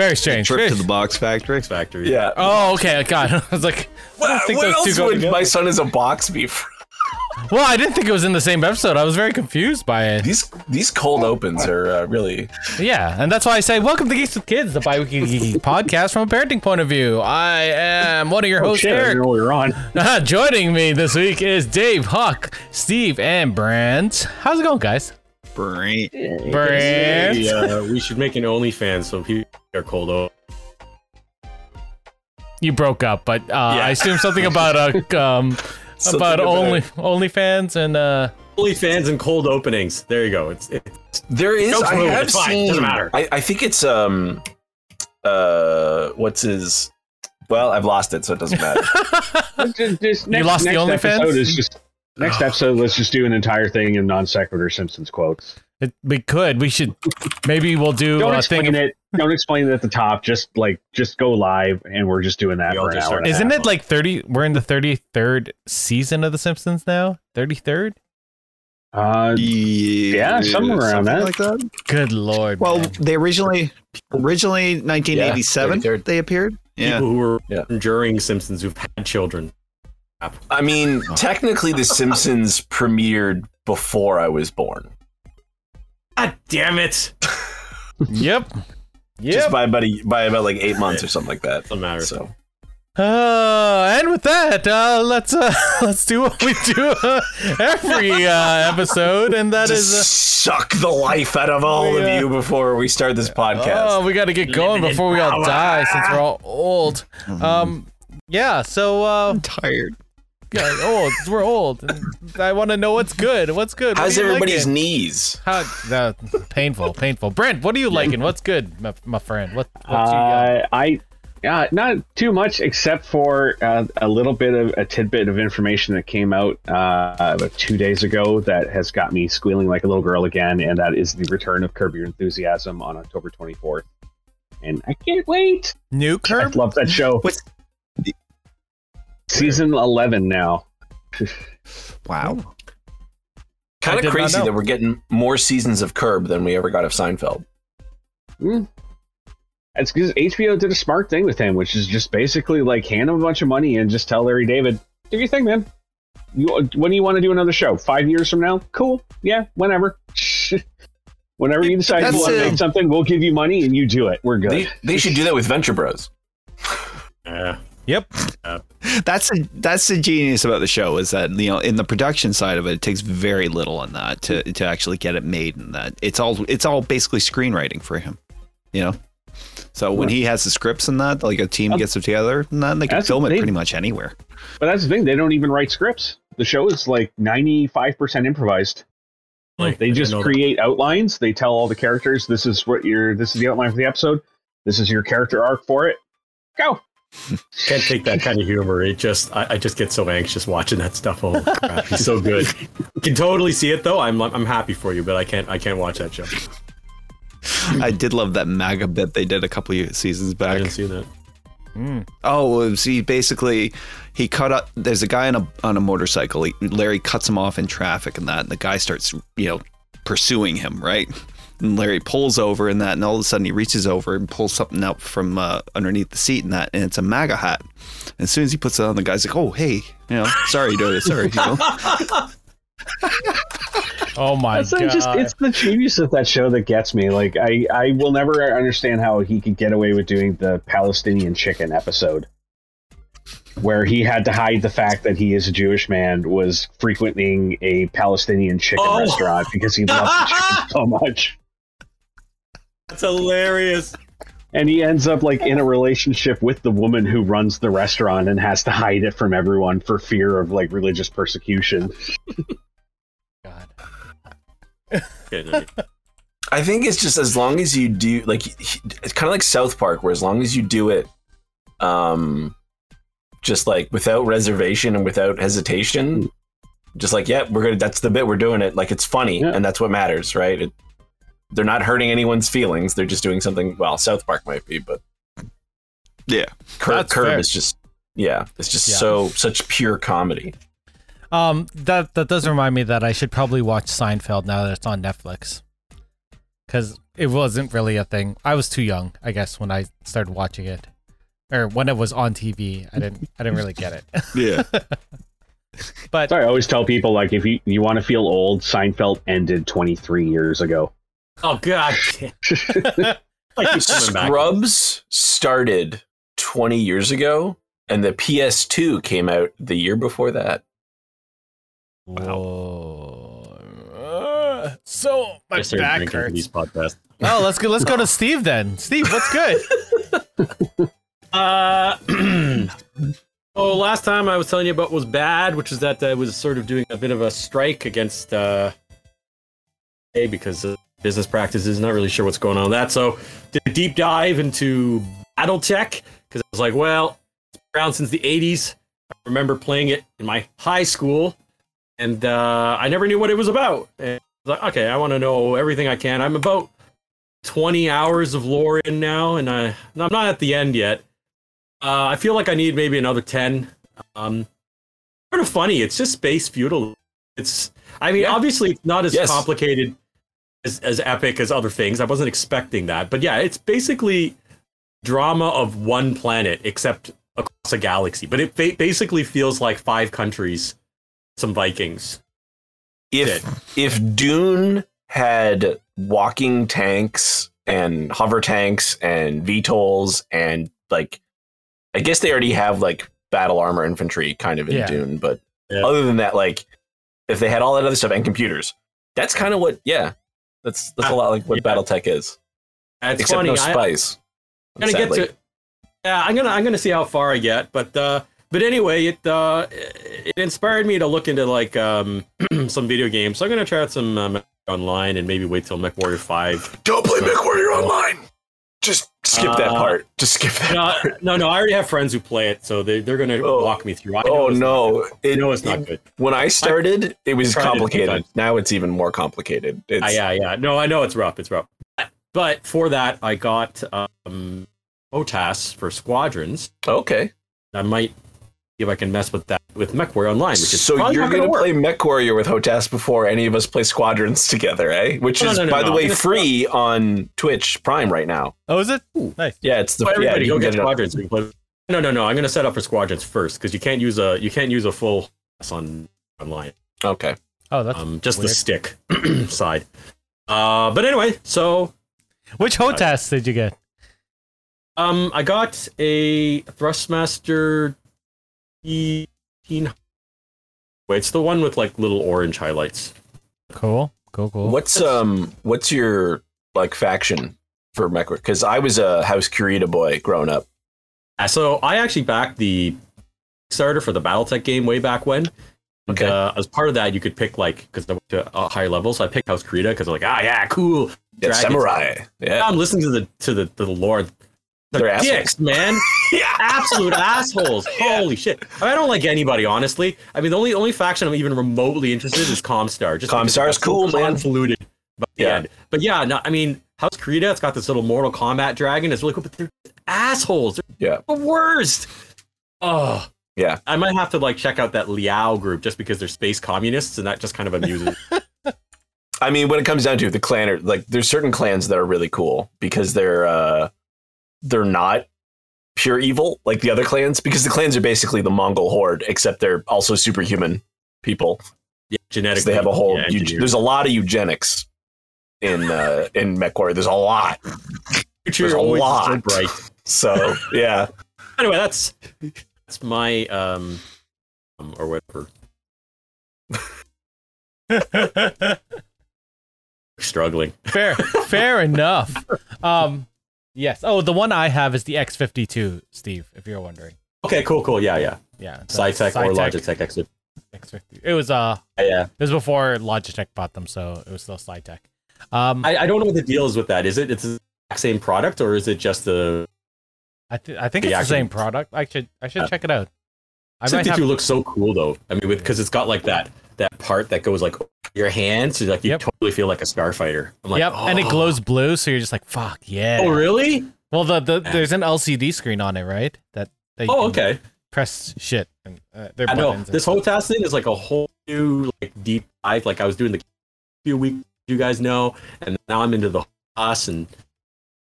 Very strange. Trip Very- to the box factory. Factory. Yeah. oh, okay. God, I was like, I don't think what those else go would together. my son is a box be from? Well, I didn't think it was in the same episode. I was very confused by it. These these cold opens are uh, really Yeah, and that's why I say, welcome to Geeks with Kids, the bi-weekly geeky podcast from a parenting point of view. I am one of your Oh hosts, shit! I didn't Eric. know we were on. Joining me this week is Dave, Huck, Steve, and Brent. How's it going, guys? Brain. Brent. We, uh, we should make an OnlyFans so people are cold open. You broke up, but uh, I assume something about uh, um, Something about about- only OnlyFans and uh, OnlyFans and cold openings. There you go. It's, it's there is. Joke's I ruined. have It's fine. seen. Doesn't matter. I, I think it's um uh what's his. Well, I've lost it, so it doesn't matter. Just, just next, lost the next OnlyFans? episode is just next episode. Let's just do an entire thing in non sequitur Simpsons quotes. it, we could. We should. Maybe we'll do Don't a explain thing. it. Don't explain it at the top. Just like just go live, and we're just doing that we for an hour. And Isn't half. it like thirty? We're in the thirty-third season of The Simpsons now. Thirty-third. Uh, Yeah, somewhere around something that. like that. Good lord. Well, man. they originally originally 1987 33rd. they appeared. Yeah. people who were Yeah. enduring Simpsons who've had children. I mean, technically, The Simpsons premiered before I was born, God damn it! Yep. just by about a, by about like eight months or something like that. Doesn't matter. So Uh, and with that, uh, let's uh, let's do what we do uh, every uh, episode, and that just is. Uh, suck the life out of all We, uh, of you before we start this podcast. Oh, we got to get going Limited before we all power. die, since we're all old. Um, yeah. So, uh, I'm tired. Yeah, old. We're old. And I want to know what's good. What's good? What How's do you everybody's liking? knees? How, uh, painful, painful. Brent, what are you liking? What's good, my, my friend? What? What's you got? Uh, I uh, not too much, except for uh, a little bit of a tidbit of information that came out uh, about two days ago that has got me squealing like a little girl again, and that is the return of Curb Your Enthusiasm on October 24th. And I can't wait. New Curb? I curb? love that show. What's- Season 11 now. Wow. Kind of crazy that we're getting more seasons of Curb than we ever got of Seinfeld. Mm. It's because HBO did a smart thing with him, which is just basically like hand him a bunch of money and just tell Larry David, "Do your thing, man. You, when do you want to do another show? Five years from now? Cool. Yeah, whenever. Whenever you decide you want to make something, we'll give you money and you do it. We're good. They, they should do that with Venture Bros. Yeah. Yep. That's a, that's the genius about the show is that you know in the production side of it, it takes very little on that to to actually get it made, and that it's all it's all basically screenwriting for him, you know. So when he has the scripts and that, like a team um, gets it together, and then they can That's the film it pretty much anywhere. but that's the thing; they don't even write scripts. The show is like ninety-five percent improvised. Like They just create outlines. They tell all the characters, "This is what your this is the outline for the episode. This is your character arc for it. Go." Can't take that kind of humor. It just, I, I just get so anxious watching that stuff. Oh crap, he's so good. Can totally see it though. I'm, I'm happy for you, but I can't, I can't watch that show. I did love that MAGA bit they did a couple of seasons back. I didn't see that. Mm. Oh, it was basically he cut up. There's a guy on a on a motorcycle. He, Larry cuts him off in traffic and that, and the guy starts you know pursuing him, right? And Larry pulls over and that, and all of a sudden he reaches over and pulls something out from uh, underneath the seat and that, and it's a MAGA hat. And as soon as he puts it on, the guy's like, "Oh, hey, you know, sorry, dude, sorry." You know? Oh my That's god. not just it's the genius of that show that gets me. Like I, I will never understand how he could get away with doing the Palestinian chicken episode. Where he had to hide the fact that he is a Jewish man was frequenting a Palestinian chicken Oh. restaurant because he loved the chicken so much. That's hilarious. And he ends up like in a relationship with the woman who runs the restaurant and has to hide it from everyone for fear of like religious persecution. God. I think it's just as long as you do, like, it's kind of like South Park, where as long as you do it, um, just like without reservation and without hesitation, just like, yeah, we're gonna. That's the bit we're doing it. Like it's funny, Yeah. and that's what matters, right? It, they're not hurting anyone's feelings. They're just doing something. Well, South Park might be, but yeah, Curb, That's Curb fair. is just, yeah, it's just Yeah. so such pure comedy. Um, that that does remind me that I should probably watch Seinfeld now that it's on Netflix. because it wasn't really a thing. I was too young, I guess, when I started watching it, or when it was on TV. I didn't, I didn't really get it. Yeah. but Sorry, I always tell people like if you, you want to feel old, Seinfeld ended 23 years ago. Oh god. like he's coming back. Scrubs started 20 years ago, and the PS2 came out the year before that. Whoa. Uh, so my back hurts. these. Oh, let's go. Let's go to Steve then. Steve, what's good? Uh, oh, last time I was telling you about was bad, which is that I was sort of doing a bit of a strike against uh, A because of business practices. Not really sure what's going on with that. So did a deep dive into BattleTech because I was like, well, it's been around since the '80s. I remember playing it in my high school, and uh, I never knew what it was about. And I was like, okay, I want to know everything I can. I'm about 20 hours of lore in now, and I, I'm not at the end yet. Uh, I feel like I need maybe another 10. Um, sort of funny. It's just space feudal. It's, I mean, Yeah. obviously, it's not as Yes. complicated as, as epic as other things. I wasn't expecting that. But yeah, it's basically drama of one planet, except across a galaxy. But it ba- basically feels like five countries, some Vikings. If if Dune had walking tanks and hover tanks and VTOLs and like I guess they already have like battle armor infantry kind of in Yeah. Dune, but Yeah. other than that, like if they had all that other stuff and computers, that's kind of what yeah. That's that's a lot like what Yeah. BattleTech is. And It's except funny. no spice. I'm gonna sadly. get to yeah i'm gonna i'm gonna see how far i get but uh but anyway it uh it inspired me to look into like um some video games so i'm gonna try out some um, online and maybe wait till mech warrior 5 Don't play MechWarrior online. Skip that Uh, part. Just skip that no, part. no no i already have friends who play it so they, they're gonna Oh. walk me through I Oh no! It, know it's not good When I started, it was complicated. Now it's even more complicated. It's, Ah, yeah yeah no i know it's rough it's rough but for that i got um HOTAS for squadrons Okay. i might see if i can mess with that with mech warrior online which is So you're going to work. play MechWarrior with Hotas before any of us play Squadrons together, eh? Which No, is, no, no, by no, the I'm way, gonna- free on Twitch Prime right now. Oh, is it? Nice. Yeah, it's the Well, yeah. everybody You go get get squadrons. We can play- No, no, no. I'm gonna set up for squadrons first because you can't use a you can't use a full S on online. Okay. Oh, that's Um, just the stick side. Uh, but anyway, so Which HOTAS did you get? um, I got a Thrustmaster eighteen. Wait, it's the one with like little orange highlights. Cool. Cool, cool. What's um what's your like faction for MechWarrior? Because I was a House Kurita boy growing up. Uh, so I actually backed the starter for the BattleTech game way back when. Okay. Uh, as part of that, you could pick like because I went to a higher level, So I picked House Kurita because I'm like, ah, yeah, cool. Yeah, samurai. Yeah. I'm listening to the to the to the lore. They're They're assholes. dicks, man. yeah. Absolute assholes. Holy shit. I, mean, I don't like anybody, honestly. I mean, the only only faction I'm even remotely interested in is Comstar. Just because Comstar's it got so cool, man. Convoluted by the Yeah. end. But yeah, no, I mean, House Kurita, it's got this little Mortal Kombat dragon. It's really cool, but they're assholes. They're Yeah. the worst. Oh. Yeah. I might have to like check out that Liao group just because they're space communists, and that just kind of amuses. I mean, when it comes down to it, the clan are like there's certain clans that are really cool because they're uh they're not pure evil like the other clans because the clans are basically the Mongol horde except they're also superhuman people. Yeah, genetically. they have a whole yeah, eu- engineered. there's a lot of eugenics in uh in MechWarrior. There's a lot. There's a lot. So bright. So yeah. anyway, that's that's my um, um or whatever struggling. fair, fair enough. Um, yes. Oh, the one I have is the X52, Steve. If you're wondering. Okay, cool, cool. Yeah, yeah. Yeah. Saitek or Logitech exit. X50. It was uh, Yeah, it was before Logitech bought them, so it was still Saitek. Um, I, I, don't know what the deal is with that. Is it it's the exact same product or is it just the I, th- I think The it's the same product. I should I should Yeah. check it out. I might 52 have. looks so cool though. I mean, with because it's got like that that part that goes like your hands, so like you Yep. totally feel like a starfighter. I'm like, yep, and it "Oh." glows blue, so you're just like, "Fuck yeah!" Oh, really? Well, the, the there's an LCD screen on it, right? That, that you Oh, okay. Press shit. And, uh, they're I know this whole task thing is like a whole new like deep dive. Like I was doing the few weeks, you guys know, and now I'm into the us, and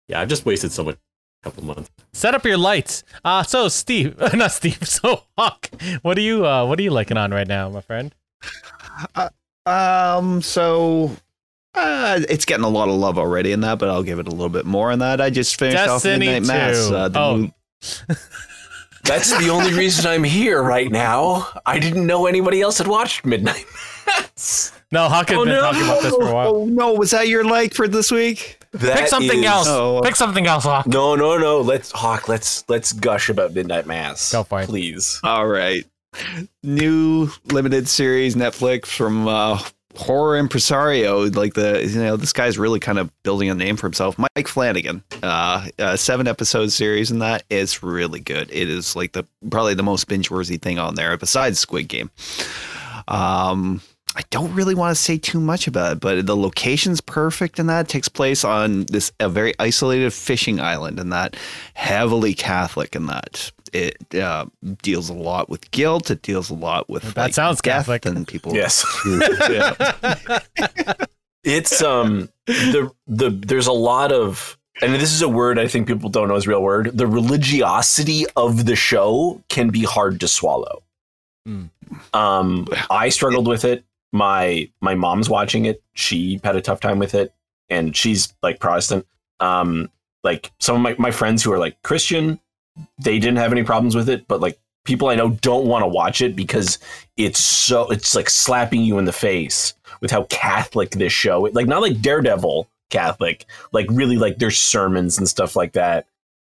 yeah, I've just wasted so much. Couple months. Set up your lights. Uh so Steve, not Steve. So Hawk, what are you uh what are you liking on right now, my friend? Um, so uh, it's getting a lot of love already in that, but I'll give it a little bit more on that. I just finished Destiny off Midnight Mass. Uh, the Oh. mo- That's the only reason I'm here right now. I didn't know anybody else had watched Midnight Mass. No, Hawk has Oh, been no. talking about this for a while. Oh no, was that your like for this week? That Pick something is- else. oh. Pick something else, Hawk. No, no, no. Let's Hawk. Let's let's gush about Midnight Mass. Go for it. please. All right. New limited series Netflix from uh, horror impresario. Like the you know this guy's really kind of building a name for himself. Mike Flanagan. Uh, a seven episode series and that is really good. It is like the probably the most binge worthy thing on there besides Squid Game. Um. I don't really want to say too much about it, but the location's perfect and that it takes place on this a very isolated fishing island and that heavily Catholic and that it uh, deals a lot with guilt. It deals a lot with That like, sounds death Catholic. and people. Yes. It's um the the there's a lot of and this is a word I think people don't know is a real word. The religiosity of the show can be hard to swallow. Mm. Um I struggled with it. My my mom's watching it. She had a tough time with it and she's like Protestant. Um like some of my, my friends who are like Christian, they didn't have any problems with it, but like people I know don't want to watch it because it's so it's like slapping you in the face with how Catholic this show, like not like Daredevil Catholic, like really like there's sermons and stuff like that.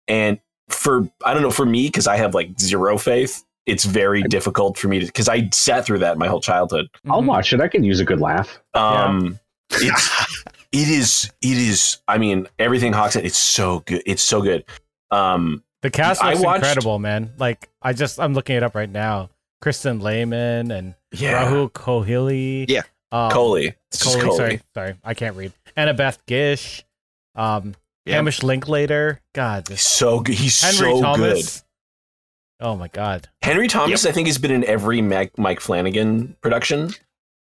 And for I don't know for me because I have like zero faith, it's very difficult for me to because I sat through that my whole childhood. I'll Mhm. watch it. I can use a good laugh. Um, it's it is it is. I mean, everything Hawk said. It's so good. It's so good. Um, The cast looks watched- incredible, man. Like I just I'm looking it up right now. Kristen Lehman and yeah, Rahul Kohli. Yeah. Um, Coley. It's just Kohli, Coley. sorry, sorry, I can't read. Annabeth Gish, um, Yeah. Hamish Linklater. God, He's this so good. He's Henry so Thomas. Oh my God. Henry Thomas, I think, has been in every Mac, Mike Flanagan production.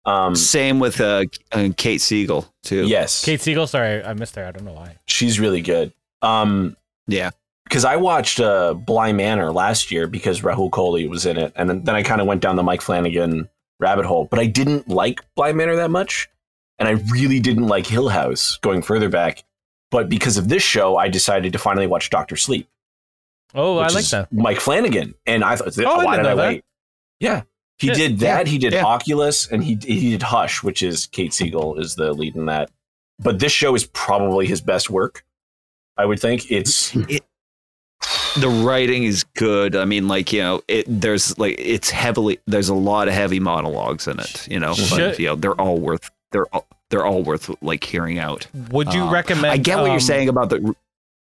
Um, Same with uh, uh, Kate Siegel too. yes, Kate Siegel. Sorry, I missed her. I don't know why. she's really good. Um, Yeah. Because I watched uh, Bly Manor last year because Rahul Kohli was in it, and then, then I kind of went down the Mike Flanagan rabbit hole. But I didn't like Bly Manor that much, and I really didn't like Hill House going further back. But because of this show, I decided to finally watch Doctor Sleep. Oh, I like is that. Mike Flanagan, and I thought, Oh, why didn't did know I that. wait? Yeah, he Shit. did that. he did yeah. Oculus, and he he did Hush, which is Kate Siegel is the lead in that. But this show is probably his best work. I would think it's the writing is good. I mean, like you know, it there's like it's heavily there's a lot of heavy monologues in it. You know, Should- but you know they're all worth they're all, they're all worth like hearing out. Would you Um, recommend? I get what um, you're saying about the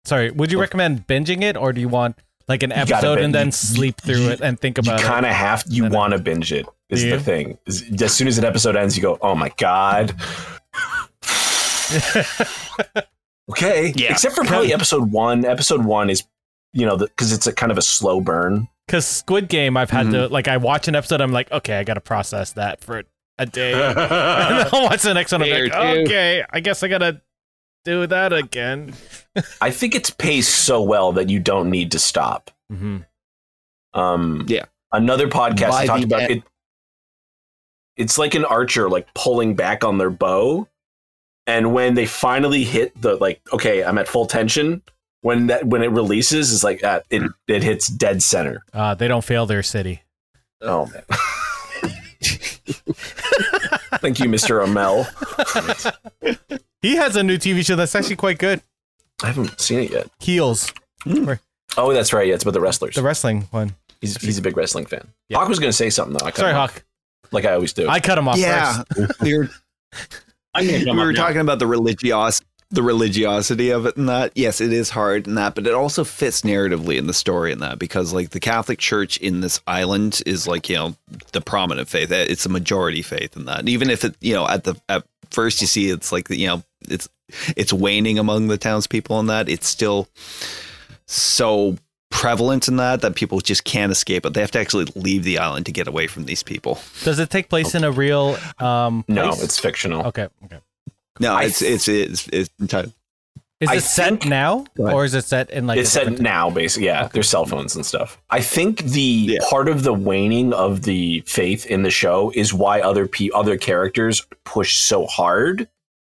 Sorry, would you recommend binging it, or do you want like an episode and then sleep through you- it and think about you about kind it? of have you want to binge it. Is the thing. As soon as an episode ends, you go, "Oh my god." Okay. Yeah. Except for probably episode one. Episode one is, you know, because it's a kind of a slow burn. Because Squid Game, I've had Mhm. to like I watch an episode, I'm like, okay, I gotta process that for a day, and then I'll watch the next one. I'm like, okay, I guess I gotta do that again. I think it's paced so well that you don't need to stop. Mm-hmm. Um, Yeah. Another podcast By talked about end- it. It's like an archer like pulling back on their bow, and when they finally hit the like, okay, I'm at full tension. When that when it releases, it's like uh, it it hits dead center. Uh, they don't fail their city. Oh man. Thank you, Mr. Amell. He has a new TV show that's actually quite good. I haven't seen it yet. Heels, Oh, that's right. Yeah, it's about the wrestlers. the wrestling one. He's, he's a big wrestling fan. Yeah. Hawk was going to say something though. I cut Sorry, Hawk. like I always do. I cut him off yeah. first. we were I'm we were talking about the religios the religiosity of it and that yes it is hard and that but it also fits narratively in the story in that because like the catholic church in this island is like you know the prominent faith it's a majority faith in that and even if it you know at the at first you see it's like you know it's it's waning among the townspeople and that it's still so prevalent in that that people just can't escape it they have to actually leave the island to get away from these people Does it take place in a real um? no, it's fictional. okay. Okay. No I it's it's it's it's entirely Is I it set think- now, or is it set in like? it's set different- now, basically. Yeah, there's cell phones and stuff. I think the Yeah. part of the waning of the faith in the show is why other pe- other characters push so hard,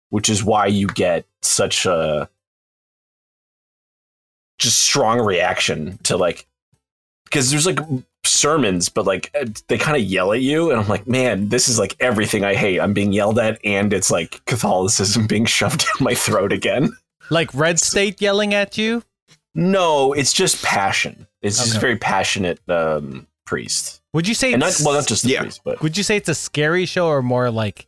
which is why you get such a just strong reaction to like because there's like sermons, but like eh, they kind of yell at you, and I'm like, man, this is like everything I hate. I'm being yelled at, and it's like Catholicism being shoved down my throat again. like Red State yelling at you. No, it's just passion. It's just Okay. very passionate um, priest, Would you say and not it's, well, not just the Yeah. priest, but Would you say it's a scary show or more like?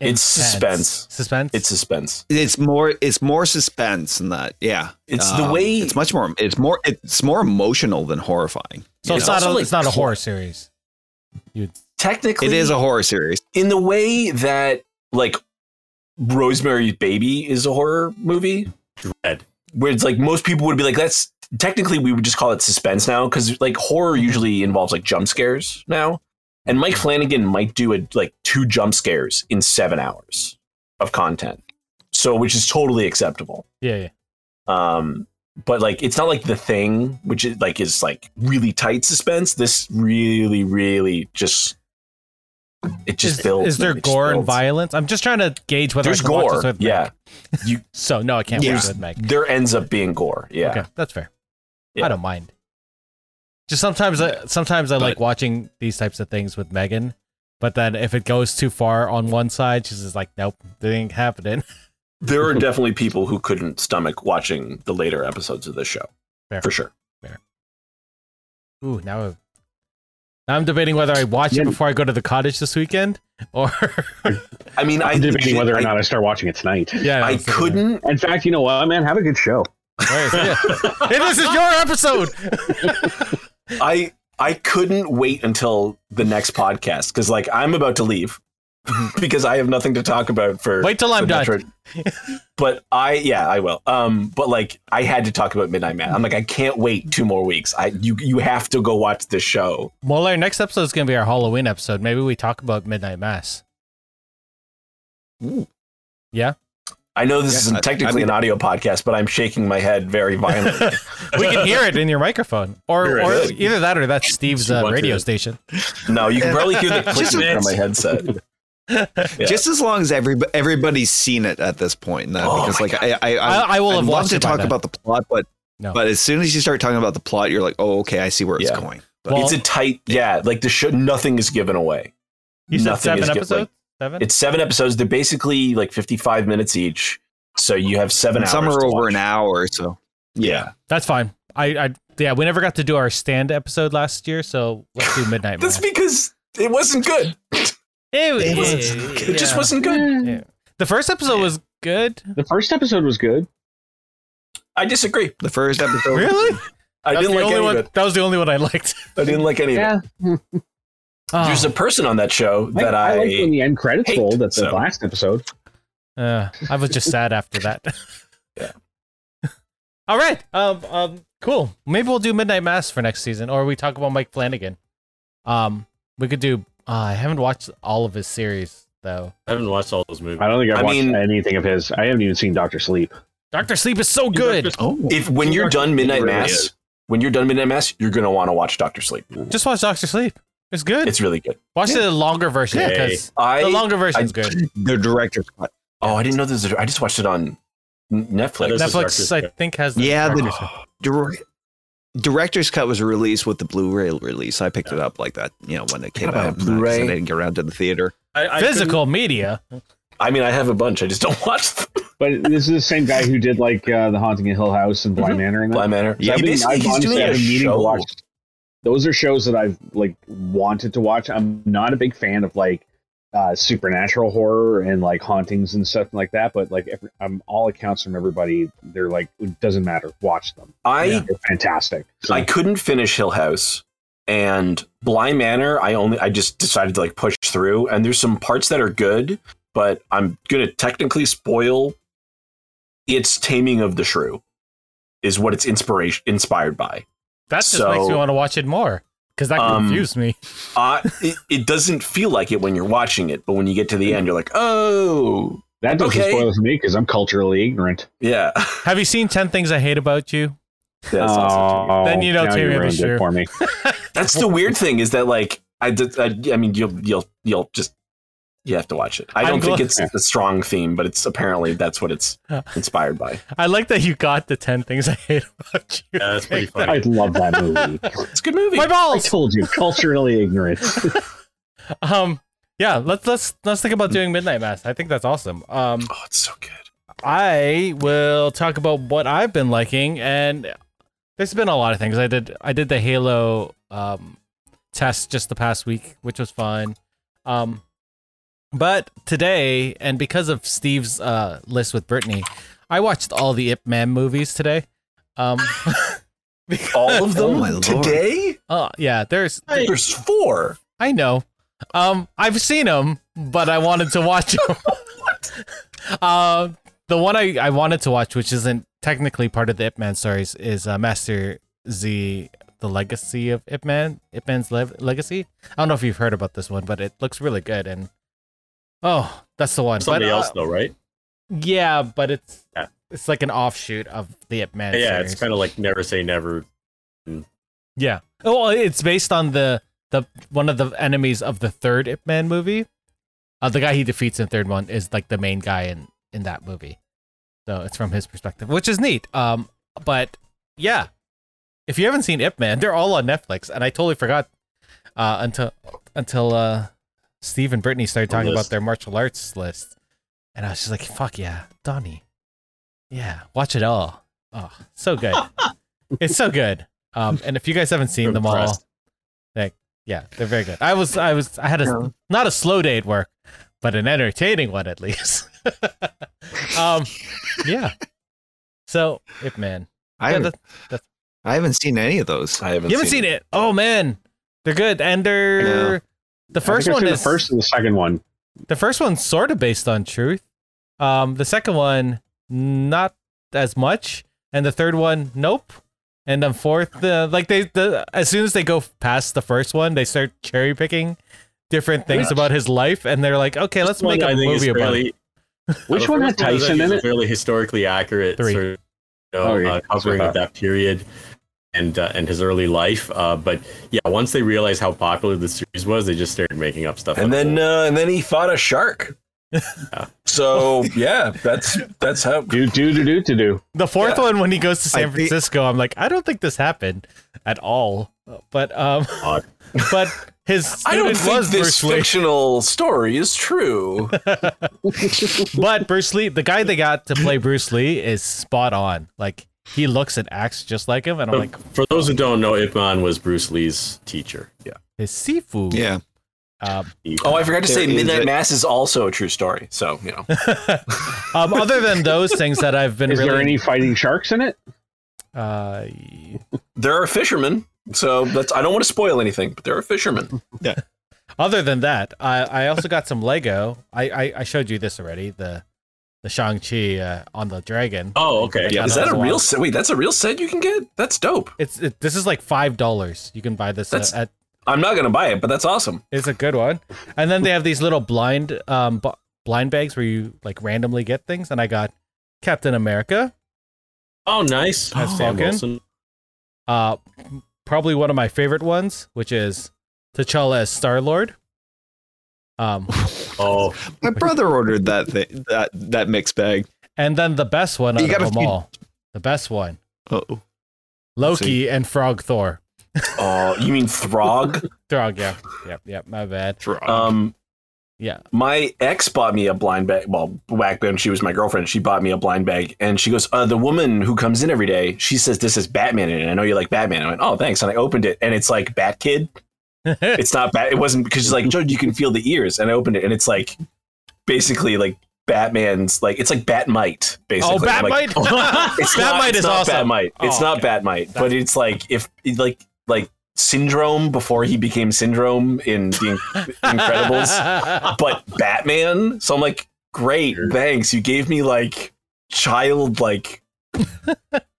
It's suspense. Suspense. it's suspense. It's more it's more suspense than that. Yeah. It's the Um, way- it's much more it's more it's more emotional than horrifying. So it's it's not. A, like it's not a cl- horror series. You Technically, It is a horror series. in the way that like Rosemary's Baby is a horror movie, Dread. where it's like most people would be like, that's technically we would just call it suspense now because like horror usually involves like jump scares now, and Mike Flanagan might do a, like two jump scares in seven hours of content, so which is totally acceptable. yeah, yeah. um but like it's not like the thing which is like is like really tight suspense this really really just it just is, builds is there man. It gore and violence? I'm just trying to gauge whether there's I can watch gore this with yeah Meg. So no, I can't Yeah. watch with Meg. there ends up being gore yeah Okay, that's fair. Yeah. I don't mind. Just sometimes, I, sometimes I But- like watching these types of things with Megan, but then if it goes too far on one side, she's just like, "Nope, that ain't happening." there are definitely people who couldn't stomach watching the later episodes of this show Fair. for sure Ooh, now, I've- now I'm debating whether I watch Yeah. it before I go to the cottage this weekend, or i mean i I'm debating whether or I, not I start watching it tonight. yeah, I couldn't In fact, you know what, man? Have a good show. that. Right, yeah. Hey, this is your episode. I I couldn't wait until the next podcast because like I'm about to leave because I have nothing to talk about for Wait till I'm done. But I yeah I will. Um, but like I had to talk about Midnight Man. I'm like I can't wait two more weeks. I you you have to go watch this show. Well, our next episode is gonna be our Halloween episode. Maybe we talk about Midnight Mass. Yeah, I know this Yeah, isn't I- technically I mean- an audio podcast, but I'm shaking my head very violently. we can hear it in your microphone, or or either that or that's Steve's uh, radio station. no, you can probably hear the Just clicking from my headset. Yeah. Just as long as every everybody's seen it at this point, point, that Oh because like I I, I- I will I'd have love to talk then. about the plot, but No. but as soon as you start talking about the plot, you're like, oh okay, I see where it's going. But Well- it's a tight yeah. Like the show, nothing is given away. You said Nothing seven is get- episodes. like, seven. It's seven episodes. They're basically like 55 minutes each. So you have seven hours. some are over watch. an hour, so Yeah. That's fine. I, I yeah, we never got to do our stand episode last year, so let's do Midnight That's because it wasn't good. It, It, was- wasn't, it just yeah. wasn't good. Yeah. The first episode was good. The first episode was good. I disagree. the first episode. Really? I That didn't like only any one. of it. That was the only one I liked. I didn't like any of it. Oh, There's a person on that show I, that I, I, liked when the end credits hate, rolled at the so. last episode. uh, I was just sad after that. Yeah. All right. Um. Um. Cool. Maybe we'll do Midnight Mass for next season, or we talk about Mike Flanagan. Um. We could do. Uh, I haven't watched all of his series though. I haven't watched all those movies. I don't think I've I watched mean- anything of his. I haven't even seen Doctor Sleep. Doctor Sleep is so good. Oh, if when you're done Midnight really Mass, is. when you're done Midnight Mass, you're gonna want to watch Doctor Sleep. Just watch Doctor Sleep. It's good. It's really good. watch the longer version Yeah. because I the longer version I- is good. the director's cut. oh I didn't know there's a, I just watched it on N- Netflix. This Netflix, Doctor I Sleep. think, has the Yeah, the- director's cut. Dir- director's cut was released with the Blu-ray release. I picked it up like that, you know, when it came out. about Blu-ray. I didn't get around to the theater. I, I physical media. I mean, I have a bunch. I just don't watch them. But this is the same guy who did like uh, the Haunting of Hill House and Bly Mm-hmm. Manor and that. Bly Manor. Yeah, I've He been, basically- I've he's honestly doing I've a been meaning to show. watch. Those are shows that I've like wanted to watch. I'm not a big fan of like uh, supernatural horror and like hauntings and stuff like that. But like every, um, all accounts from everybody, they're like it doesn't matter. Watch them. I They're fantastic. So, I couldn't finish Hill House and Bly Manor. I only I just decided to like push through, and there's some parts that are good, but I'm gonna technically spoil. It's Taming of the Shrew, is what it's inspiration inspired by. That just So- makes me want to watch it more because that Um, confused me. Uh, it, it doesn't feel like it when you're watching it, but when you get to the end, you're like, oh, That doesn't Okay. spoil for me because I'm culturally ignorant. Yeah. Have you seen 10 Things I Hate About You? That's also true. Oh, Then you know now Tammy ruined for me. That's the weird thing is that like I did. I, I mean, you'll you'll you'll just you have to watch it. I don't think glad- it's a strong theme, but it's apparently that's what it's inspired by. I like that you got the 10 Things I Hate About You. Yeah, that's pretty funny. I love that movie. It's a good movie. My balls. I told you, culturally ignorant. Um, yeah, let's let's let's think about doing Midnight Mass. I think that's awesome. Um, Oh, it's so good. I will talk about what I've been liking, and there's been a lot of things. I did I did the Halo um test just the past week, which was fun. Um, but today, and because of Steve's uh list with Brittany, I watched all the Ip Man movies today. Um, All of them Oh, my Lord. today. Uh, yeah, there's There's four. I know. Um, I've seen them, but I wanted to watch them. uh, the one I, I wanted to watch, which isn't technically part of the Ip Man stories, is uh, Master Z: The Legacy of Ip Man. Ip Man's Le- Legacy. I don't know if you've heard about this one, but it looks really good. And oh, that's the one. Somebody but, uh, else though, right? Yeah, but it's Yeah. it's like an offshoot of the Ip Man. yeah, series. it's kind of like Never Say Never. Yeah. Oh, well, it's based on the the one of the enemies of the third Ip Man movie. Uh, the guy he defeats in the third one is like the main guy in in that movie. So it's from his perspective, which is neat. Um, but yeah, if you haven't seen Ip Man, they're all on Netflix, and I totally forgot uh, until until uh, Steve and Brittany started talking about their martial arts list, and I was just like, "Fuck yeah, Donnie, yeah, watch it all. Oh, so good. it's so good." Um, and if you guys haven't seen them all, like, yeah, they're very good. I was, I was, I had a Yeah. not a slow day at work, but an entertaining one at least. um, yeah. So, Ip Man, I Yeah, I haven't seen any of those. I haven't. you haven't seen it? Oh man, they're good, and they're. The first I think I've one seen is the first and the second one. the first one's sort of based on truth. Um, the second one not as much, and the third one, nope. And then fourth, the like they the as soon as they go past the first one, they start cherry picking different things Which- about his life, and they're like, okay, let's make a I think is movie about fairly- it. Which one had is, I Tyson think, in it? Fairly historically accurate, Three. sort of, you know, Oh, yeah. uh, covering of that period and uh, and his early life. Uh, but yeah, once they realized how popular the series was, they just started making up stuff. And then uh, and then he fought a shark. so yeah, that's that's how. Do do do do to do. The fourth Yeah. one, when he goes to San Francisco, I'm like, I don't think this happened at all. But um, Odd. but his I don't student think was this Bruce Lee. fictional story is true. But Bruce Lee, the guy they got to play Bruce Lee, is spot on. Like he looks and acts just like him, and I'm So, like, for those who don't know, Ip Man was Bruce Lee's teacher. Yeah. his sifu. Yeah. Um, Oh, I forgot to say, Midnight a- Mass is also a true story. So you know, um, other than those things that I've been Is really, there any fighting sharks in it? uh, there are fishermen. So that's I don't want to spoil anything, but there are fishermen. Yeah. Other than that, I, I also got some Lego. I, I, I showed you this already. The the Shang Chi uh, on the dragon. Oh, okay. Yeah, Is that that a real wild. set? Wait, that's a real set you can get? That's dope. It's it, this is like five dollars. You can buy this uh, That's- at. I'm not gonna buy it, but that's awesome. It's a good one. And then they have these little blind um bu- blind bags where you like randomly get things. And I got Captain America. Oh, nice. That's Sam Falcon. Wilson. Uh, probably one of my favorite ones, which is T'Challa as Star Lord. Um, Oh, My brother ordered that thing, that that mixed bag. and then the best one You out gotta of them feed- all, the best one, Oh, Loki and Frog Thor. Oh, you mean Throg? Throg, yeah, yep, yep. My bad. Throg. um, Yeah. my ex bought me a blind bag. Well, back when she was my girlfriend, she bought me a blind bag, and she goes, uh, "The woman who comes in every day, she says this is Batman in it. I know you like Batman." I went, "Oh, thanks." And I opened it, and it's like Bat Kid. It's not Bat. It wasn't because she's like, "Joe, you can feel the ears." And I opened it, and it's like basically like Batman's like it's like Batmite basically. oh, I'm like, Batmite. It's Batmite not, it's is not awesome. Batmite. It's Oh, not okay. Batmite, but it's like if like like Syndrome before he became Syndrome in the Incredibles, but Batman. So I'm like, great, thanks. You gave me like child like,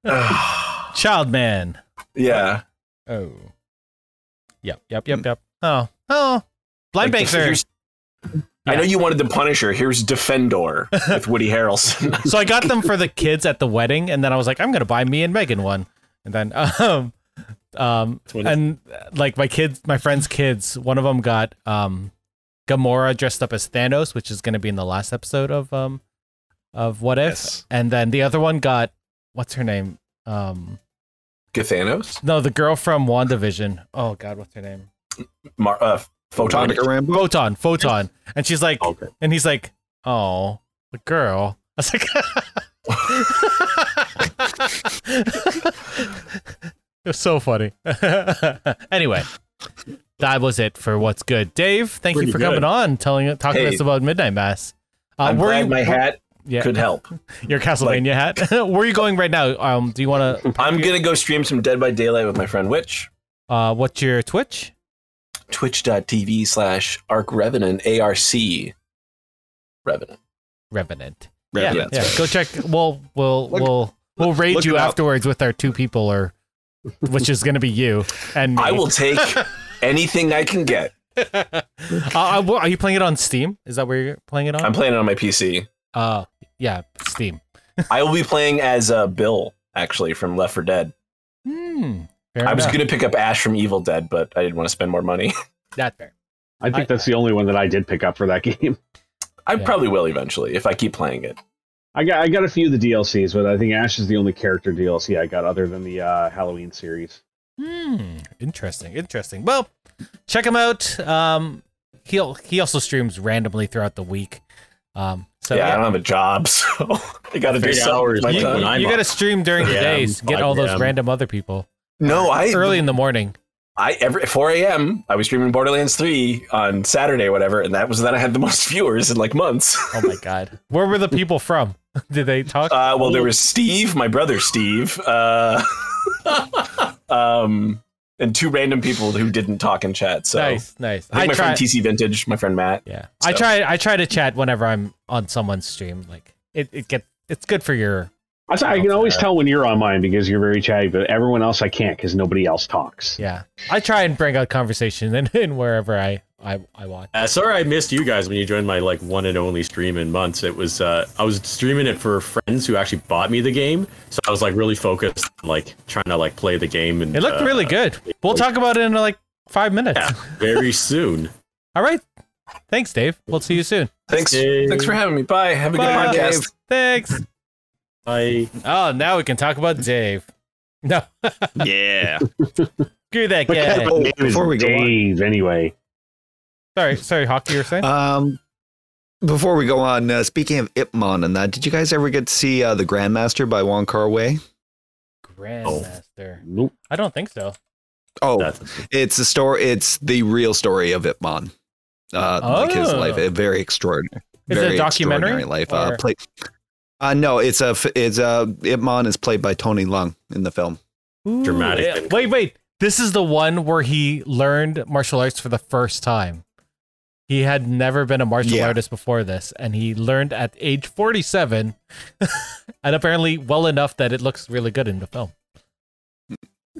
Child Man. yeah. Oh. Yep, yep, yep, yep. Oh, oh. Blind Like, are I know you wanted the Punisher. Here's Defendor with Woody Harrelson. So I got them for the kids at the wedding, and then I was like, I'm gonna buy me and Megan one, and then um, um, and like my kids, my friends' kids, one of them got um, Gamora dressed up as Thanos, which is gonna be in the last episode of um, of What If, Yes. and then the other one got what's her name? Um, Gathanos? no, the girl from WandaVision. Oh God, what's her name? Mar- uh, Photon? Monica Rambeau. Photon, Photon, and she's like, Okay. and he's like, oh, the girl. I was like, it was so funny. anyway, that was it for what's good. Dave, thank you Pretty for coming on, telling, talking to us about Midnight Mass. Uh, I'm where glad you- my hat yeah, could help. your Castlevania hat. where are you going right now? Um, do you want to? I'm going to go stream some Dead by Daylight with my friend Witch. Uh, what's your Twitch? Twitch.tv slash Arc Revenant, A-R-C Revenant. Revenant. Revenant. Yeah, yeah. Go check. We'll we'll Look- we'll we'll raid look you it up. afterwards with our two people, or which is going to be you and me. I will take anything I can get. uh, uh, are you playing it on Steam? Is that where you're playing it on? I'm playing it on my PC. Uh, yeah, Steam. I will be playing as uh, Bill, actually, from Left 4 Dead. Hmm. Fair I was going to pick up Ash from Evil Dead, but I didn't want to spend more money. That fair. I think I- that's the only one that I did pick up for that game. I Yeah. probably will eventually if I keep playing it. I got I got a few of the DLCs, but I think Ash is the only character DLC I got other than the uh, Halloween series. Hmm. Interesting. Interesting. Well, check him out. Um, he'll he also streams randomly throughout the week. Um, so yeah, I don't have a job, so I got to do hours you, when time. I'm you got to stream during the Yeah, days. Get all those random other people No, I early in the morning. I every 4 a.m. I was streaming Borderlands 3 on Saturday, whatever, and that was that I had the most viewers in like months. Oh my god. Where were the people from? Did they talk? Uh, well, there was Steve, my brother Steve, uh, um, and two random people who didn't talk in chat. So nice, nice. I think I my try. friend TC Vintage, my friend Matt. Yeah, I try. I try to chat whenever I'm on someone's stream. Like it, it get. It's good for your. I, s- I can always tell when you're on mine because you're very chatty, but everyone else I can't because nobody else talks. Yeah, I try and bring out conversation in, in wherever I I I watch. Uh, sorry, I missed you guys when you joined my like one and only stream in months. It was uh, I was streaming it for friends who actually bought me the game, so I was like really focused, on, like trying to like play the game. And It looked uh, really good. We'll talk about it in like five minutes. Yeah, very soon. All right. Thanks, Dave. We'll see you soon. Thanks, Hey. thanks for having me. Bye. Have a Bye. good podcast. Thanks. I Oh, now we can talk about Dave. No, Yeah. screw that But guy. Kevin's name Before we go on. Dave, anyway. Sorry, sorry, hockey. You were saying? Um, before we go on, uh, speaking of Ip Man and that, did you guys ever get to see uh, the Grandmaster by Wong Kar Wai? Grandmaster. Nope. I don't think so. Oh, that's it's the story. It's the real story of Ip Man. Uh, like his Oh. life, a very extraordinary. Is it a very documentary, extraordinary life. Uh, play, uh, no, it's a It's uh, Ip Man is played by Tony Leung in the film. Dramatic Ooh, thing. Wait, wait. This is the one where he learned martial arts for the first time. He had never been a martial Yeah. artist before this, and he learned at age 47, and apparently well enough that it looks really good in the film.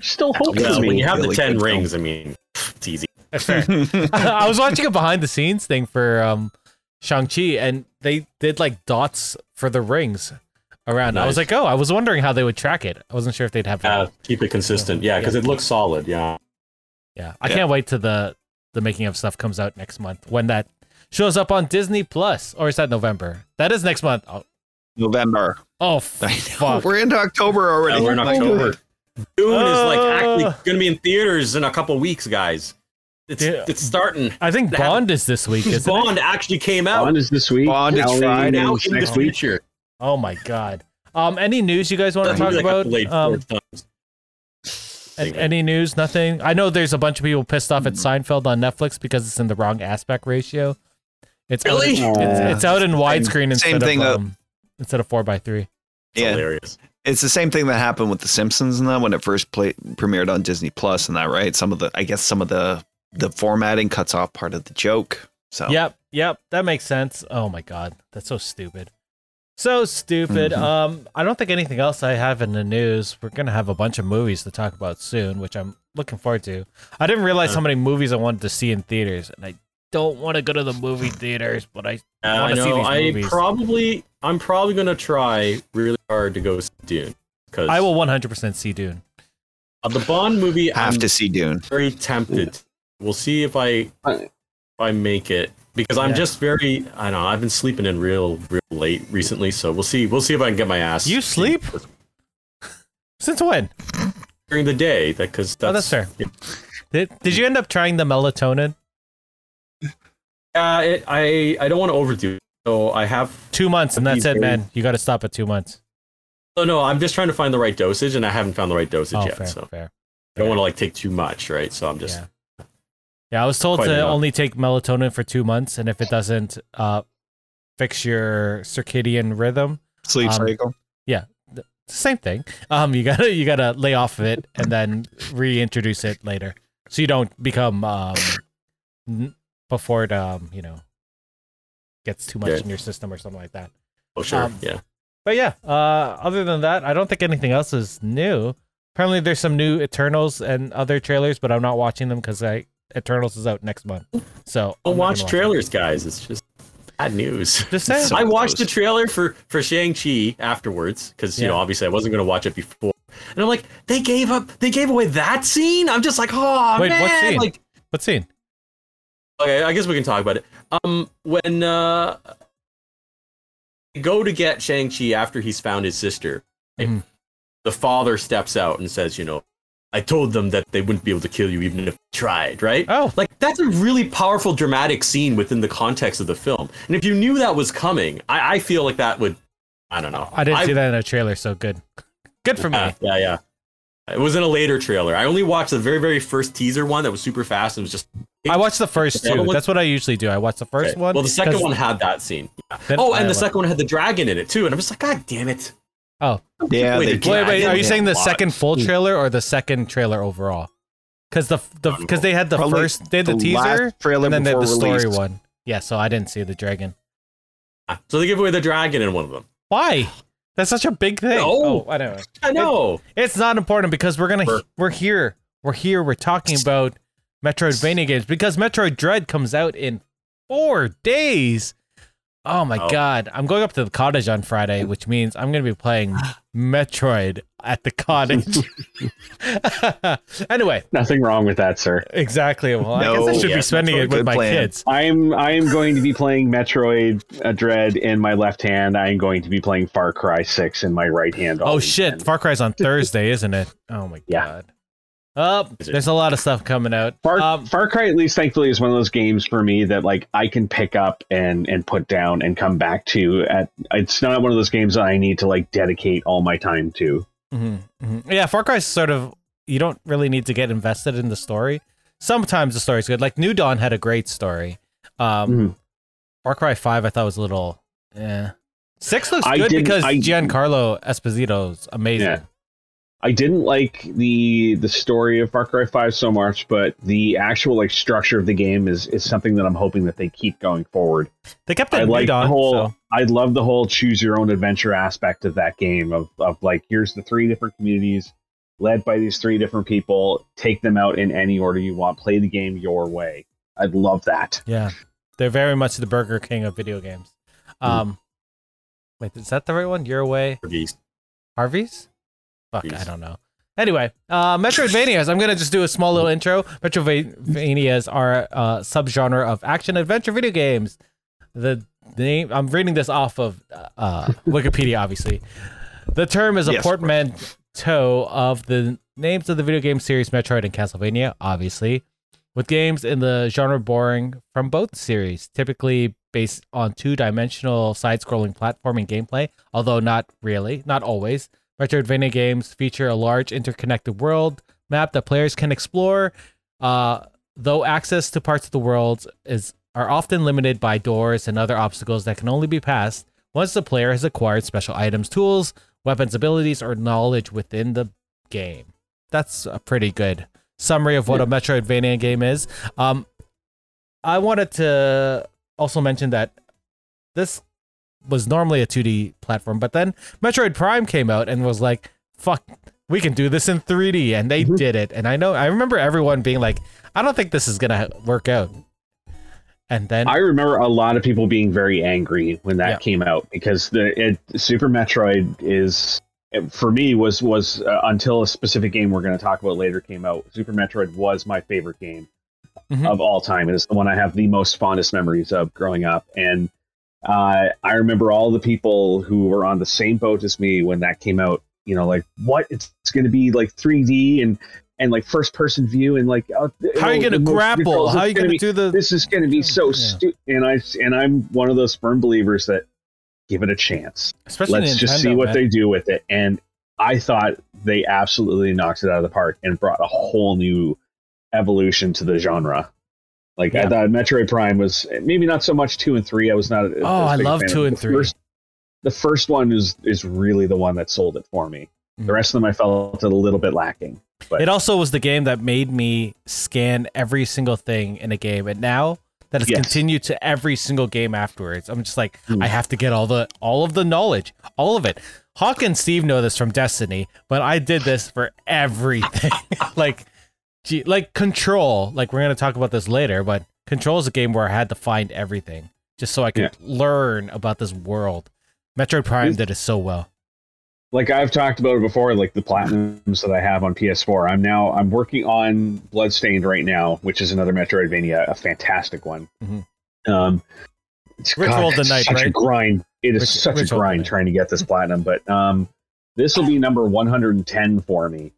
Still hope yeah, when you have the ten good rings, I mean, it's easy. I was watching a behind the scenes thing for um, Shang-Chi, and they did like dots for the rings around. I was like, oh, I was wondering how they would track it. I wasn't sure if they'd have. Uh, keep it consistent, yeah, because it looks solid. Yeah, Yeah, I Yeah. can't wait till the the making of stuff comes out next month when that shows up on Disney Plus, or is that November? That is next month. Oh, November. oh fuck! We're into October already. Yeah, we're in Oh my October. God. Dune is like actually Uh. going to be in theaters in a couple weeks, guys. It's Yeah. it's starting. I think Bond is this week, isn't it? Bond actually came out. Bond is this week. Bond is Friday. now is in the next week. future. Oh my god! Um, any news you guys want to talk like about? Um, four times. an- any news? Nothing. I know there's a bunch of people pissed off at Seinfeld on Netflix because it's in the wrong aspect ratio. It's out, Really? it's, it's out in widescreen Same instead thing, uh, of um, instead of four by three. It's Yeah. hilarious. It's the same thing that happened with The Simpsons and that when it first played premiered on Disney Plus and that, right? Some of the, I guess, some of the the formatting cuts off part of the joke. So Yep, yep, that makes sense. Oh my god, that's so stupid. So stupid. Mhm. Um, I don't think anything else I have in the news. We're gonna have a bunch of movies to talk about soon, which I'm looking forward to. I didn't realize how many movies I wanted to see in theaters, and I don't want to go to the movie theaters, but I I wanna see know. these I movies. probably, I'm probably gonna try really hard to go see Dune because I will 100% see Dune. uh, the Bond movie. Have I'm to see Dune. very tempted. We'll see if I if I make it because I'm Yeah. just very. I don't know. I've been sleeping in real real late recently, so we'll see. We'll see if I can get my ass. You sleep? Since when? during the day? that Because that's, Oh, that's fair. Did, did you end up trying the melatonin? Uh, it, I I don't want to overdo it, so I have. Two months, and that's Be it, man. You got to stop at two months. Oh no, I'm just trying to find the right dosage, and I haven't found the right dosage Oh, yet. fair, So fair. I don't want to like take too much, right? So I'm just. Yeah. Yeah, I was told to enough. only take melatonin for two months, and if it doesn't uh, fix your circadian rhythm, Sleep Um, cycle. same thing. Um, you gotta you gotta lay off of it and then reintroduce it later, so you don't become um n- before it um you know gets too much Yeah. in your system or something like that. Oh sure, Um, yeah. But yeah, uh, other than that, I don't think anything else is new. Apparently, there's some new Eternals and other trailers, but I'm not watching them because I Eternals is out next month. So Don't I'm not watch gonna trailers, guys. It's just bad news. Just saying. So I watched the trailer for for Shang Chi afterwards because you know obviously I wasn't going to watch it before, and I'm like they gave up they gave away that scene. I'm just like oh Wait, man, what scene? like what scene? okay, I guess we can talk about it. Um, when uh, go to get Shang Chi after he's found his sister, Mhm. the father steps out and says, you know, I told them that they wouldn't be able to kill you even if they tried, right? Oh, Like that's a really powerful dramatic scene within the context of the film. And if you knew that was coming, I, I feel like that would I don't know. I didn't see that in a trailer, so good. Good for me. Yeah, yeah, yeah. It was in a later trailer. I only watched the very, very first teaser one that was super fast. It was just I watched the first The two. one- That's what I usually do. I watch the first Okay. one. Well, the second one had that scene. Yeah. Oh, I and the like- second one had the dragon in it too. And I'm just like, God damn it! Oh, yeah, Wait, they wait, Wait, wait. Are you saying the lot. second full trailer or the second trailer overall? Because the the because they had the Probably first they had the, the teaser last trailer and then they had the before story release. one. Yeah, so I didn't see the dragon. Ah, so they give away the dragon in one of them. Why? That's such a big thing. No. Oh, I know. I know. It's not important because we're gonna Sure. we're here. We're here. We're talking about Metroidvania games because Metroid Dread comes out in four days. Oh my Oh. god! I'm going up to the cottage on Friday, which means I'm gonna be playing Metroid at the cottage. anyway, Nothing wrong with that, sir. exactly. Well, I guess I No. should be spending Metroid, it with my plan. kids. I'm I am going to be playing Metroid uh, Dread in my left hand. I am going to be playing Far Cry Six in my right hand. Oh shit! weekend. Far Cry's on Thursday, isn't it? Oh my Yeah. god. Oh, there's a lot of stuff coming out. Far, Um, Far Cry, at least thankfully, is one of those games for me that like I can pick up and and put down and come back to. At it's not one of those games that I need to like dedicate all my time to. hmm Yeah, Far Cry's sort of you don't really need to get invested in the story. Sometimes the story's good. Like New Dawn had a great story. Um, Mhm. Far Cry Five, I thought was a little. Yeah, six looks I good because I- Giancarlo Esposito's amazing. Yeah. I didn't like the the story of Far Cry Five so much, but the actual like structure of the game is is something that I'm hoping that they keep going forward. They kept it I in like the whole. so- I love the whole choose your own adventure aspect of that game. Of of like, here's the three different communities led by these three different people. Take them out in any order you want. Play the game your way. I'd love that. Yeah, they're very much the Burger King of video games. Um, wait, is that the right one? Your way, Geese. Harvey's? Fuck, I don't know. Anyway, uh, Metroidvanias. I'm gonna just do a small little intro. Metroidvanias are a subgenre of action adventure video games. The name I'm reading this off of uh, Wikipedia, obviously. The term is a Yes. portmanteau of the names of the video game series Metroid and Castlevania, obviously, with games in the genre borrowing from both series, typically based on two-dimensional side-scrolling platforming gameplay, although not really, not always. Metroidvania games feature a large interconnected world map that players can explore, uh, though access to parts of the world is are often limited by doors and other obstacles that can only be passed once the player has acquired special items, tools, weapons, abilities, or knowledge within the game. That's a pretty good summary of what a Metroidvania game is. Um, I wanted to also mention that this was normally a 2D platform, but then Metroid Prime came out and was like, fuck, we can do this in 3D. And they Mhm. did it. And I know, I remember everyone being like, I don't think this is going to work out. and then I remember a lot of people being very angry when that Yeah. came out because the it, Super Metroid is for me was was uh, until a specific game we're going to talk about later came out. Super Metroid was my favorite game Mhm. of all time. It is the one I have the most fondest memories of growing up, and uh, I remember all the people who were on the same boat as me when that came out. You know, like what it's, it's going to be like 3D and and like first person view and like oh, how are you gonna grapple? How are you gonna do the? this is going to be so Yeah. stupid and i and i'm one of those firm believers that give it a chance Especially let's just see what man. they do with it and i thought they absolutely knocked it out of the park and brought a whole new evolution to the genre like i thought metroid prime was maybe not so much two and three i was not Oh, I love two and the three. first, the first one is is really the one that sold it for me Mhm. the rest of them i felt a little bit lacking but It also was the game that made me scan every single thing in a game, and now that it's Yes. continued to every single game afterwards, I'm just like, Mm. I have to get all the all of the knowledge, all of it. Hawk and Steve know this from Destiny, but I did this for everything. like, gee, like Control. Like we're gonna talk about this later, but Control is a game where I had to find everything just so I could Yeah. learn about this world. Metroid Prime did it so well. like I've talked about it before, like the platinums that I have on PS4. I'm now I'm working on Bloodstained right now, which is another Metroidvania, a fantastic one. Mhm. Um, it's Ritual of the it's Night, such a grind. It is Rit- such a Ritual of grind trying to get this platinum, but um, this will be number 110 for me,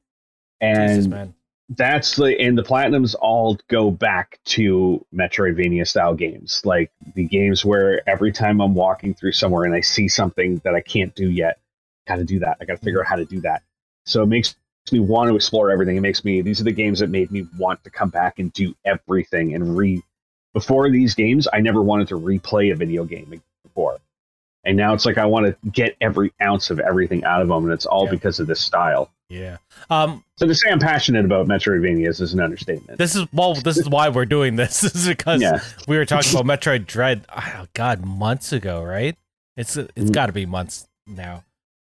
and Jesus, man. That's the and the platinums all go back to Metroidvania style games, like the games where every time I'm walking through somewhere and I see something that I can't do yet, got to do that. I got to figure out how to do that. So it makes me want to explore everything. It makes me these are the games that made me want to come back and do everything and re. Before these games, I never wanted to replay a video game before. And now it's like I want to get every ounce of everything out of them, and it's all Yeah. because of this style. Yeah. Um, So to say I'm passionate about Metroidvanias is an understatement. This is well. This is why we're doing this. This is because Yeah. we were talking about Metroid Dread. Oh God, months ago, right? It's it's Mhm. got to be months now.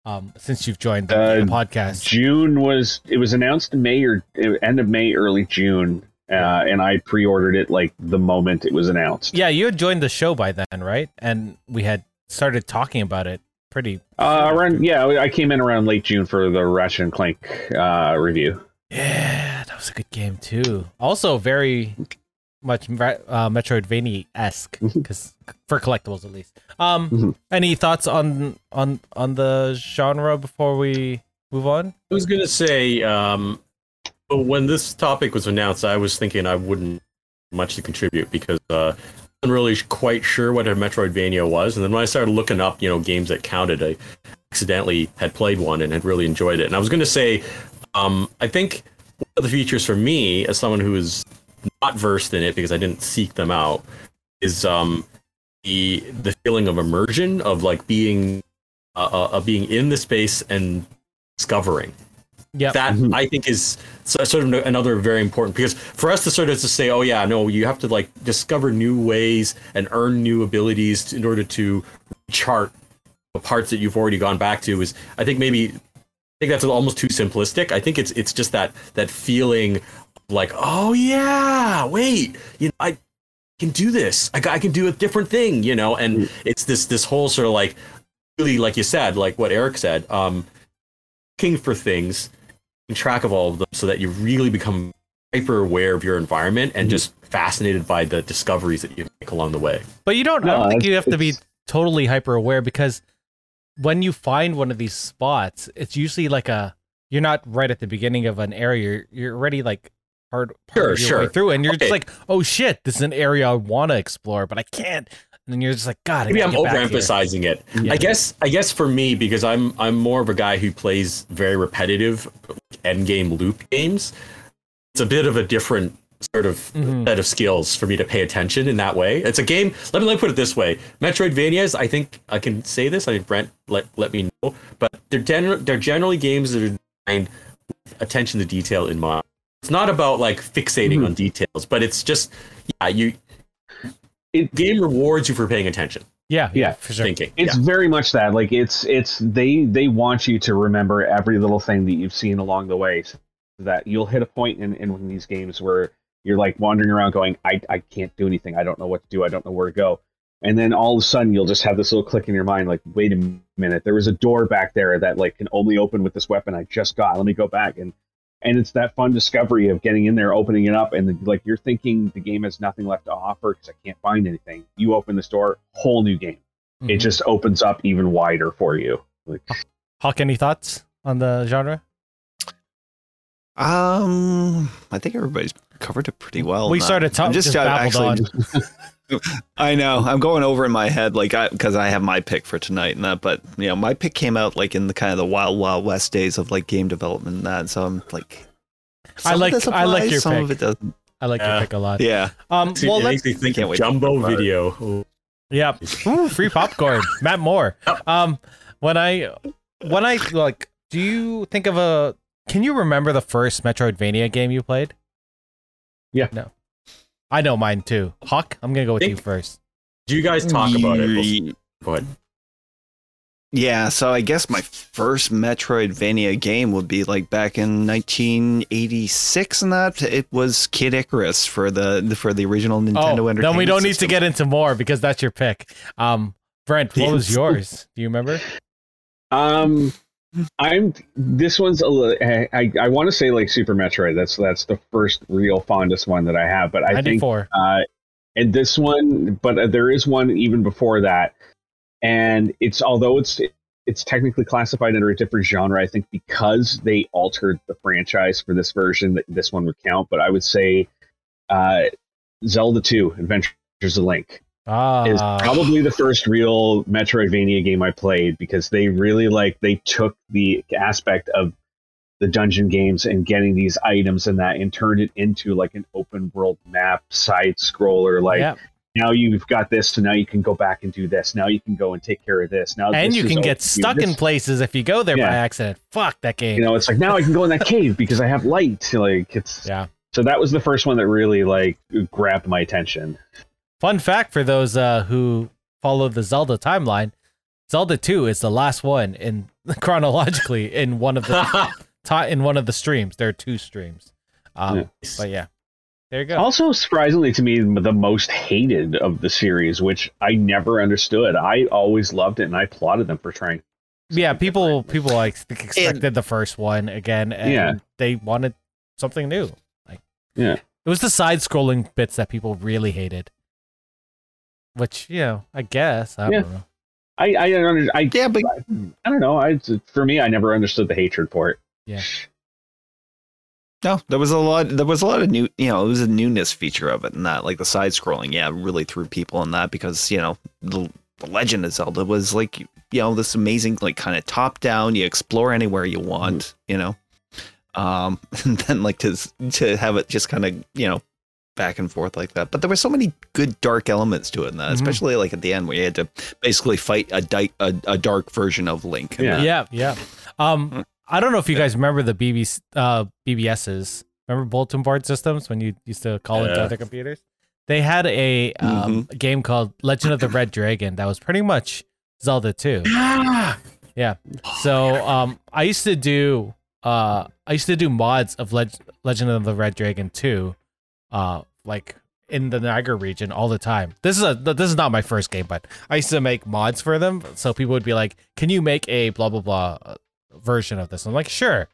Um, since you've joined the, Uh, the podcast. June was it was announced in May or end of May, early June, uh, and I pre-ordered it like the moment it was announced. Yeah, you had joined the show by then, right? And we had started talking about it pretty. Uh, around yeah, I came in around late June for the Ratchet and Clank uh, review. Yeah, that was a good game too. Also, very much uh, Metroidvania esque, because for collectibles at least. Um, Mhm. any thoughts on on on the genre before we move on? I was gonna say, um, when this topic was announced, I was thinking I wouldn't much to contribute because uh, I wasn't really quite sure what a Metroidvania was, and then when I started looking up, you know, games that counted, I accidentally had played one and had really enjoyed it. And I was gonna say, um, I think one of the features for me, as someone who is not versed in it because I didn't seek them out, is um, the the feeling of immersion of like being uh, uh, being in the space and discovering Yeah. that Mhm. I think is sort of another very important because for us to sort of to say, oh yeah, no, you have to like discover new ways and earn new abilities in order to chart the parts that you've already gone back to is I think maybe I think that's almost too simplistic. I think it's it's just that that feeling like, oh yeah, wait, you know, I can do this. I, I can do a different thing, you know, and it's this this whole sort of like really like you said, like what Eric said, um, looking for things, keeping track of all of them, so that you really become hyper aware of your environment and Mhm. just fascinated by the discoveries that you make along the way. But you don't. I don't think you have to be totally hyper aware because when you find one of these spots, it's usually like a. You're not right at the beginning of an area. You're, you're already like hard part Sure, of your sure. way through, and you're Okay. just like, "Oh shit, this is an area I want to explore, but I can't." And then you're just like, "God, I Maybe I'm gotta back here." overemphasizing it. Yeah. I guess I guess for me because I'm I'm more of a guy who plays very repetitive end game loop games. It's a bit of a different sort of Mhm. set of skills for me to pay attention in that way. It's a game. Let me let me put it this way: Metroidvanias. I think I can say this. I think Brent let let me know, but they're gen- they're generally games that are designed with attention to detail in mind. It's not about like fixating Mhm. on details, but it's just yeah you. It- game rewards you for paying attention, Yeah, Yeah. for sure. thinking. It's very much that. Like it's it's they they want you to remember every little thing that you've seen along the way. So that you'll hit a point in, in these games where You're like wandering around going, I, I can't do anything. I don't know what to do. I don't know where to go. And then all of a sudden you'll just have this little click in your mind, like, wait a minute, there was a door back there that like can only open with this weapon I just got. Let me go back. And and it's that fun discovery of getting in there, opening it up, and the, like you're thinking the game has nothing left to offer because I can't find anything. You open this door, whole new game. It Mhm. just opens up even wider for you. Like, Hawk, any thoughts on the genre? Um, I think everybody's covered it pretty well. we started talking, I'm just, just actually on. I know. I'm going over in my head, like, I because I have my pick for tonight and that. But you know, my pick came out like in the kind of the wild, wild west days of like game development and that. So I'm like, I like- this I like applies, your some of it doesn't. I like your pick a lot. Yeah, Um, See, well, it let's makes me think of Jumbo talk about it. video. Ooh. Yeah. Ooh, free popcorn. Matt Moore. Um, when I, when I like, do you think of a? Can you remember the first Metroidvania game you played? Yeah. No. I know mine too. Hawk, I'm gonna go with Think- you first. Do you guys talk about it? Ye- Go ahead. Yeah, so I guess my first Metroidvania game would be like back in 1986, and that it was Kid Icarus for the for the original Nintendo oh, Entertainment. then we don't need to get into more because that's your pick. Um, Brent, what was yours? Do you remember? Um, I'm this one's a little. I I, want to say like Super Metroid. That's that's the first real fondest one that I have. But I think uh, and this one, but uh, there is one even before that, and it's although it's it's technically classified under a different genre. I think because they altered the franchise for this version, that this one would count. But I would say, uh, Zelda Two: Adventures of Link Ah, is probably the first real Metroidvania game I played because they really like they took the aspect of the dungeon games and getting these items and that and turned it into like an open world map side scroller like yeah. now you've got this so now you can go back and do this now you can go and take care of this now and you can get stuck in places if you go there by accident. Fuck that game. you know it's like now I can go in that cave because I have light like it's yeah. so that was the first one that really like grabbed my attention Fun fact for those uh, who follow the Zelda timeline: Zelda Two is the last one in chronologically in one of the ti in one of the streams. There are two streams. Um, Yeah. But yeah, there you go. Also, surprisingly to me, the most hated of the series, which I never understood. I always loved it, and I applauded them for trying. yeah, people people like expected the first one again, and Yeah. they wanted something new. Like, Yeah. it was the side-scrolling bits that people really hated. Which you know, I guess I Yeah. don't know. I I don't under, I, Yeah, but I don't know. I for me, I never understood the hatred for it. Yeah. no, there was a lot. There was a lot of new. You know, it was a newness feature of it, and that like the side scrolling. Yeah, really threw people in that because you know the, the Legend of Zelda was like you know this amazing like kind of top down. You explore anywhere you want. You know, um, and then like to to have it just kind of you know back and forth like that. But there were so many good dark elements to it, in that, Mhm. especially like at the end where you had to basically fight a, di- a, a dark version of Link. Yeah. Yeah, yeah. Um, I don't know if you guys remember the BB, uh, BBSs. Remember bulletin board systems when you used to call into Yeah. other computers? They had a um, game called Legend of the Red Dragon that was pretty much Zelda 2. Yeah. So um, I used to do uh, I used to do mods of Leg- Legend of the Red Dragon 2, uh, like in the Niagara region all the time. This is a this is not my first game, but I used to make mods for them. So people would be like, "Can you make a blah blah blah uh, version of this?" I'm like, "Sure."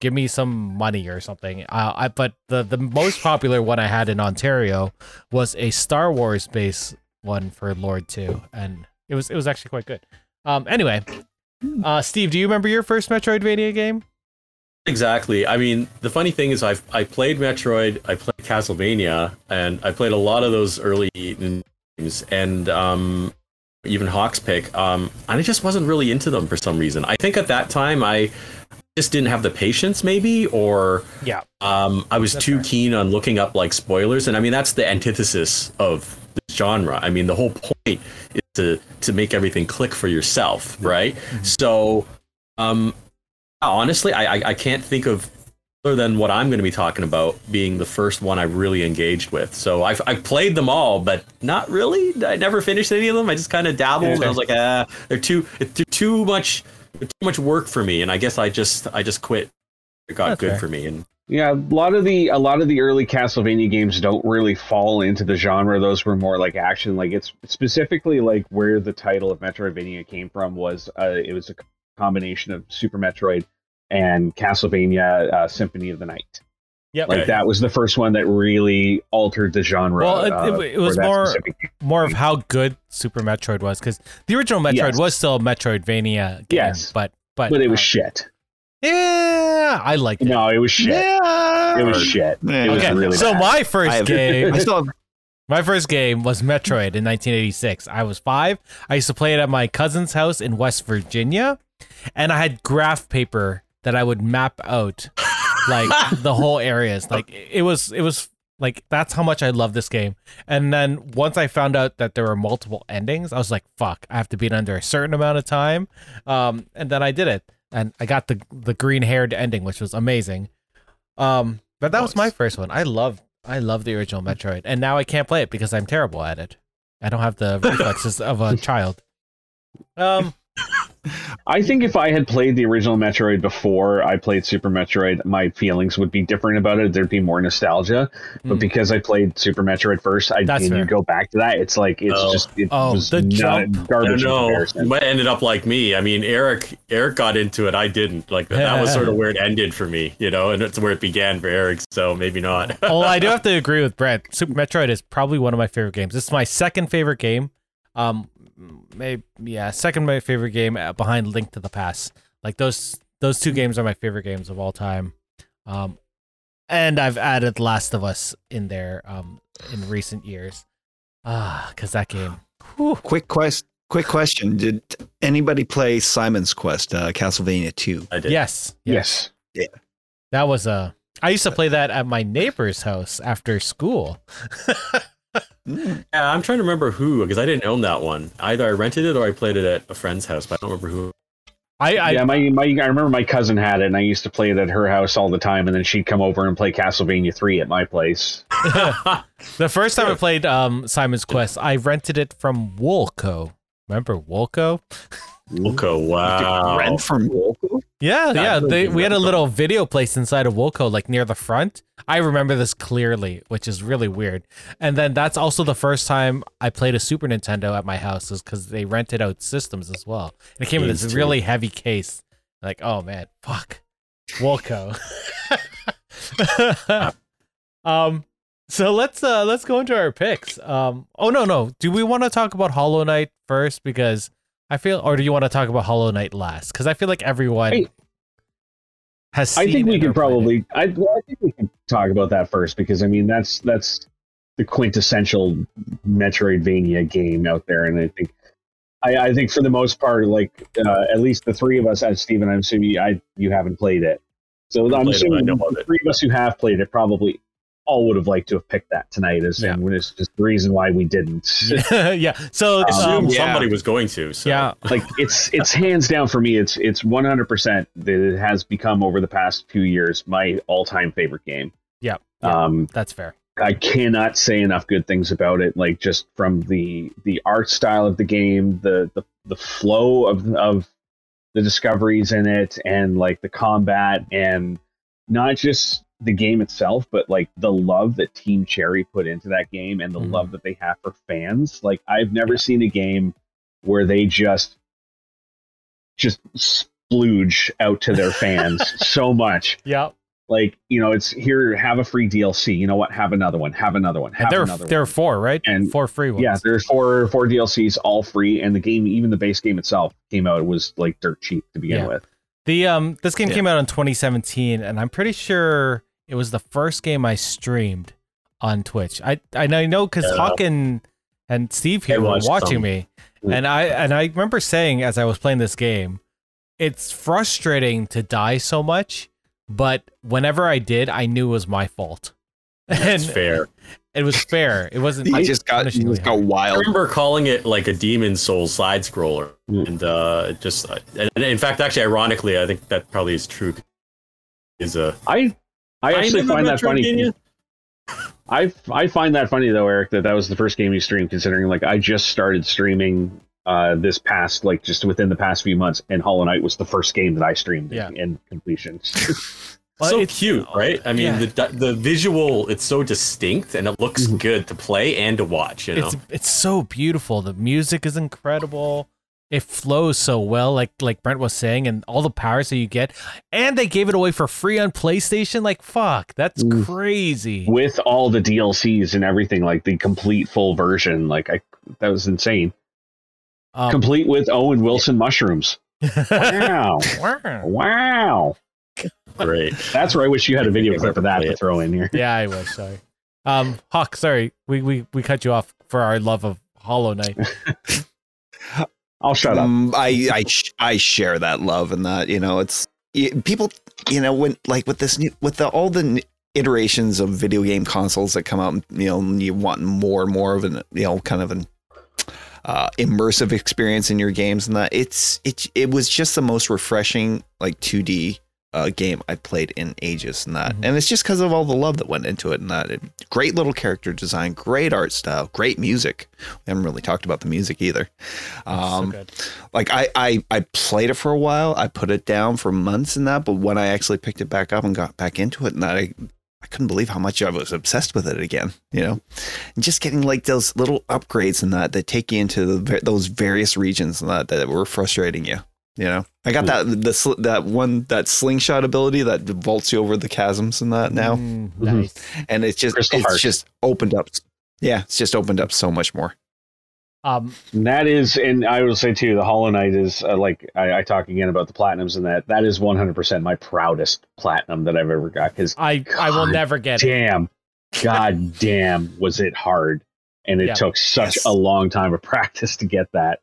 Give me some money or something. Uh, I but the the most popular one I had in Ontario was a Star Wars base one for Lord Two, and it was it was actually quite good. Um. Anyway, uh, Steve, do you remember your first Metroidvania game? Exactly. I mean, the funny thing is, I've I played Metroid, I played Castlevania, and I played a lot of those early games, and um, even Hawks Pick. Um, and I just wasn't really into them for some reason. I think at that time I just didn't have the patience, maybe, or Yeah. um, I was That's too fair. keen on looking up like spoilers. And I mean, that's the antithesis of this genre. I mean, the whole point is to to make everything click for yourself, right? So, um, honestly, I, I I can't think of other than what I'm going to be talking about being the first one I really engaged with. So I've I've played them all, but not really. I never finished any of them. I just kind of dabbled. and I was like, ah, they're too they're too much too much work for me, and I guess I just I just quit. It got That's good fair. for me, and Yeah, a lot of the a lot of the early Castlevania games don't really fall into the genre. Those were more like action. Like it's specifically like where the title of Metroidvania came from was uh, it was a combination of Super Metroid and Castlevania uh, Symphony of the Night. Yep. Like Right. that was the first one that really altered the genre. Well, it- uh, it- it was more- more of how good Super Metroid was because the original Metroid Yes. was still a Metroidvania game, Yes. but but but it was uh, shit. yeah, I liked it. No, it was shit. Yeah. It was shit. Yeah. It was okay, really so bad. my first have, game, I still have my first game was Metroid in 1986. I was five. I used to play it at my cousin's house in West Virginia, and I had graph paper that I would map out like the whole areas. Like it was, it was like that's how much I love this game. And then once I found out that there were multiple endings, I was like, "Fuck! I have to beat under a certain amount of time." Um, and then I did it, and I got the the green haired ending, which was amazing. Um, but that was my first one. I love I love the original Metroid, and now I can't play it because I'm terrible at it. I don't have the reflexes of a child. Um, I think if I had played the original Metroid before I played Super Metroid, my feelings would be different about it. There'd be more nostalgia. But Mm. because I played Super Metroid first, I That's and fair. you go back to that, it's like it's Oh. just it Oh, was the not jump. I garbage don't in know. comparison. You might ended up like me. I mean, Eric Eric got into it. I didn't. Like that was sort of where it ended for me, you know, and it's where it began for Eric. So maybe not. well, I do have to agree with Brett. Super Metroid is probably one of my favorite games. It's my second favorite game. Um, maybe yeah, second my favorite game uh, behind Link to the Past. Like those those two games are my favorite games of all time. Um, and I've added Last of Us in there um in recent years. Ah, because that game. whew. quick quest. Quick question: Did anybody play Simon's Quest, uh, Castlevania Two? I did. Yes, yes. Yeah. That was a. I used to play that at my neighbor's house after school. Mm. Yeah, I'm trying to remember who because I didn't own that one. Either I rented it or I played it at a friend's house, but I don't remember who. I, I yeah, my, my I remember my cousin had it, and I used to play it at her house all the time, and then she'd come over and play Castlevania three at my place. the first time I played um, Simon's Quest, I rented it from Woolco. Remember Woolco? Wilco, wow. Rent from Woolco? Yeah, yeah. They, we had a little video place inside of Woolco, like near the front. I remember this clearly, which is really weird. And then that's also the first time I played a Super Nintendo at my house, is because they rented out systems as well. And it came with Games this too. really heavy case. Like, oh man, fuck, Woolco. um, so let's uh let's go into our picks. Um, oh no no, do we want to talk about Hollow Knight first because I feel, or do you want to talk about Hollow Knight last? Because I feel like everyone Hey. has. I think we it could or played it. probably. I, well, I think we can talk about that first because I mean that's that's the quintessential Metroidvania game out there, and I think I, I think for the most part, like uh, at least the three of us, as Steven, I'm assuming you, I you haven't played it, so I'm played it, assuming the three of us who have played it probably all would have liked to have picked that tonight, as Yeah. and it's just the reason why we didn't. yeah. So I um, assumed yeah. somebody was going to. So. yeah, like it's it's hands down for me. It's it's 100 percent that it has become over the past few years my all time favorite game. Yeah, yeah. Um, that's fair. I cannot say enough good things about it. Like just from the the art style of the game, the the, the flow of of the discoveries in it, and like the combat, and not just the game itself, but like the love that Team Cherry put into that game, and the Mhm. love that they have for fans. Like I've never seen a game where they just just splooge out to their fans so much Yeah, like you know it's here have a free dlc you know what have another one have another one have there another there are four, right? And- four free ones. yeah there's four four dlcs all free and the game even the base game itself came out it was like dirt cheap to begin Yeah. with The um this game Yeah. came out in 2017, and I'm pretty sure it was the first game I streamed on Twitch. I I know I know because Yeah. Hawk and and Steve here were watching some. me, and I and I remember saying as I was playing this game, it's frustrating to die so much, but whenever I did, I knew it was my fault. That's and fair. it was fair. It wasn't. I just got, he punishingly just got hard. I remember calling it like a Demon's Souls side scroller, Mm. and uh, just and in fact, actually, ironically, I think that probably is true. Is a i i actually kind of a find that funny i i find that funny though eric that that was the first game you streamed considering like i just started streaming uh this past like just within the past few months and hollow knight was the first game that i streamed Yeah. in, in completion Well, so it's- cute, right? I mean, yeah. the the visual it's so distinct and it looks Mhm. good to play and to watch. You know, It's it's so beautiful. The music is incredible. It flows so well, like like Brent was saying, and all the powers that you get. And they gave it away for free on PlayStation. Like fuck, that's Oof. crazy. with all the DLCs and everything, like the complete full version. Like I, that was insane. Um, complete with Owen Wilson mushrooms. Wow, wow. great. That's where I wish you had a video clip of that to throw in here. yeah, I was sorry. Um, Hawk, sorry, we we we cut you off for our love of Hollow Knight. I'll shut up. Um, I I I share that love and that you know it's people you know when like with this new with the all the iterations of video game consoles that come out you know you want more and more of an you know kind of an uh, immersive experience in your games and that it's it it was just the most refreshing like 2D uh, game I played in ages and that Mhm. and it's just because of all the love that went into it and that it, great little character design great art style great music we haven't really talked about the music either um so like I, I I played it for a while. I put it down for months and that, but when I actually picked it back up and got back into it, and that I I couldn't believe how much I was obsessed with it again. You know, and just getting like those little upgrades and that that take you into the, those various regions and that that were frustrating you. You know, I got that the sl- that one that slingshot ability that vaults you over the chasms and that now, Mm, nice. and it's just Crystal it's Heart. just opened up. Yeah, it's just opened up so much more. Um, that is, and I will say too, the Hollow Knight is uh, like I, I talk again about the platinums and that. That is 100% my proudest platinum that I've ever got. Because I I will never get it. damn, god damn, was it hard, and it Yeah. took such Yes. a long time of practice to get that.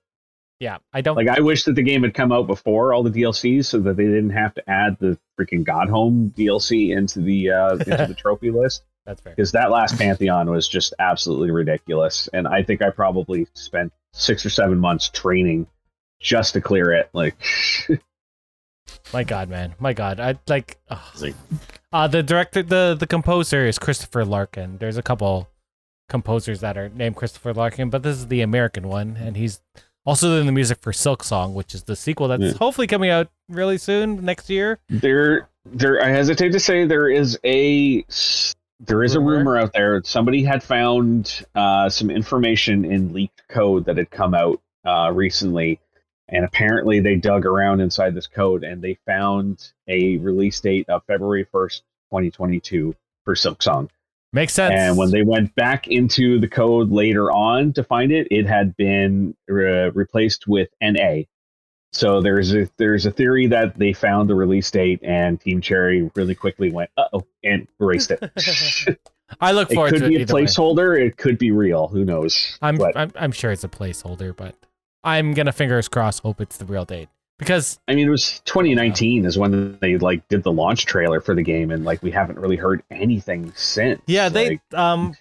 Yeah, I don't. Like I wish that the game had come out before all the DLCs, so that they didn't have to add the freaking Godhome DLC into the uh, into the trophy list. that's fair. Because that last Pantheon was just absolutely ridiculous, and I think I probably spent six or seven months training just to clear it. Like, My God, man, my God, I like. ugh. Like- Uh, the director, the the composer is Christopher Larkin. There's a couple composers that are named Christopher Larkin, but this is the American one, and he's also doing the music for Silksong, which is the sequel that's Yeah. hopefully coming out really soon next year. there, there. I hesitate to say there is a there is a Rumor? rumor out there. Somebody had found uh, some information in leaked code that had come out uh, recently, and apparently they dug around inside this code and they found a release date of February first, twenty twenty two for Silksong. Makes sense. And when they went back into the code later on to find it, it had been re- replaced with NA. So there's a there's a theory that they found the release date and Team Cherry really quickly went uh oh and erased it. I look it forward could to be it a either way. placeholder. It could be real. Who knows? I'm, I'm I'm sure it's a placeholder, but I'm gonna fingers crossed hope it's the real date because I mean, it was 2019 is when they like did the launch trailer for the game, and like we haven't really heard anything since. yeah they Like, um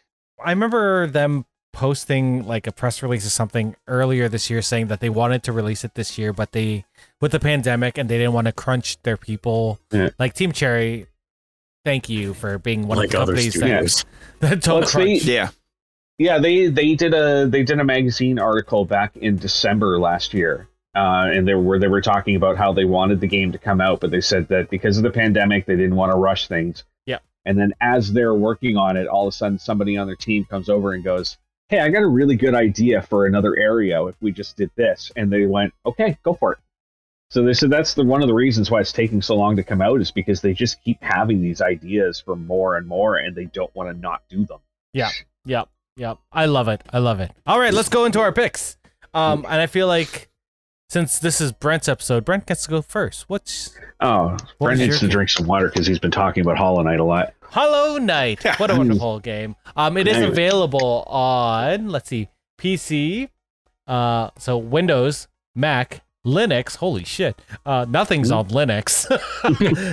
I remember them posting like a press release or something earlier this year saying that they wanted to release it this year, but they with the pandemic and they didn't want to crunch their people Yeah. like Team Cherry. Thank you for being one like of the other companies that, studios. that don't Well, crunch. the- Yeah, Yeah, they they did a they did a magazine article back in December last year, uh, and they were they were talking about how they wanted the game to come out, but they said that because of the pandemic, they didn't want to rush things. Yeah. And then as they're working on it, all of a sudden somebody on their team comes over and goes, "Hey, I got a really good idea for another area if we just did this," and they went, "Okay, go for it." So they said that's the one of the reasons why it's taking so long to come out is because they just keep having these ideas for more and more, and they don't want to not do them. Yeah. Yep. Yeah, yep. Yeah. I love it. I love it. All right, let's go into our picks. Um, and I feel like since this is Brent's episode, Brent gets to go first. What's Oh, What Brent needs to your- drink some water because he's been talking about Hollow Knight a lot. Hollow Knight? What a wonderful game. Um, it is available on let's see, PC, uh, so Windows, Mac, Linux. Holy shit! Uh, nothing's on Linux.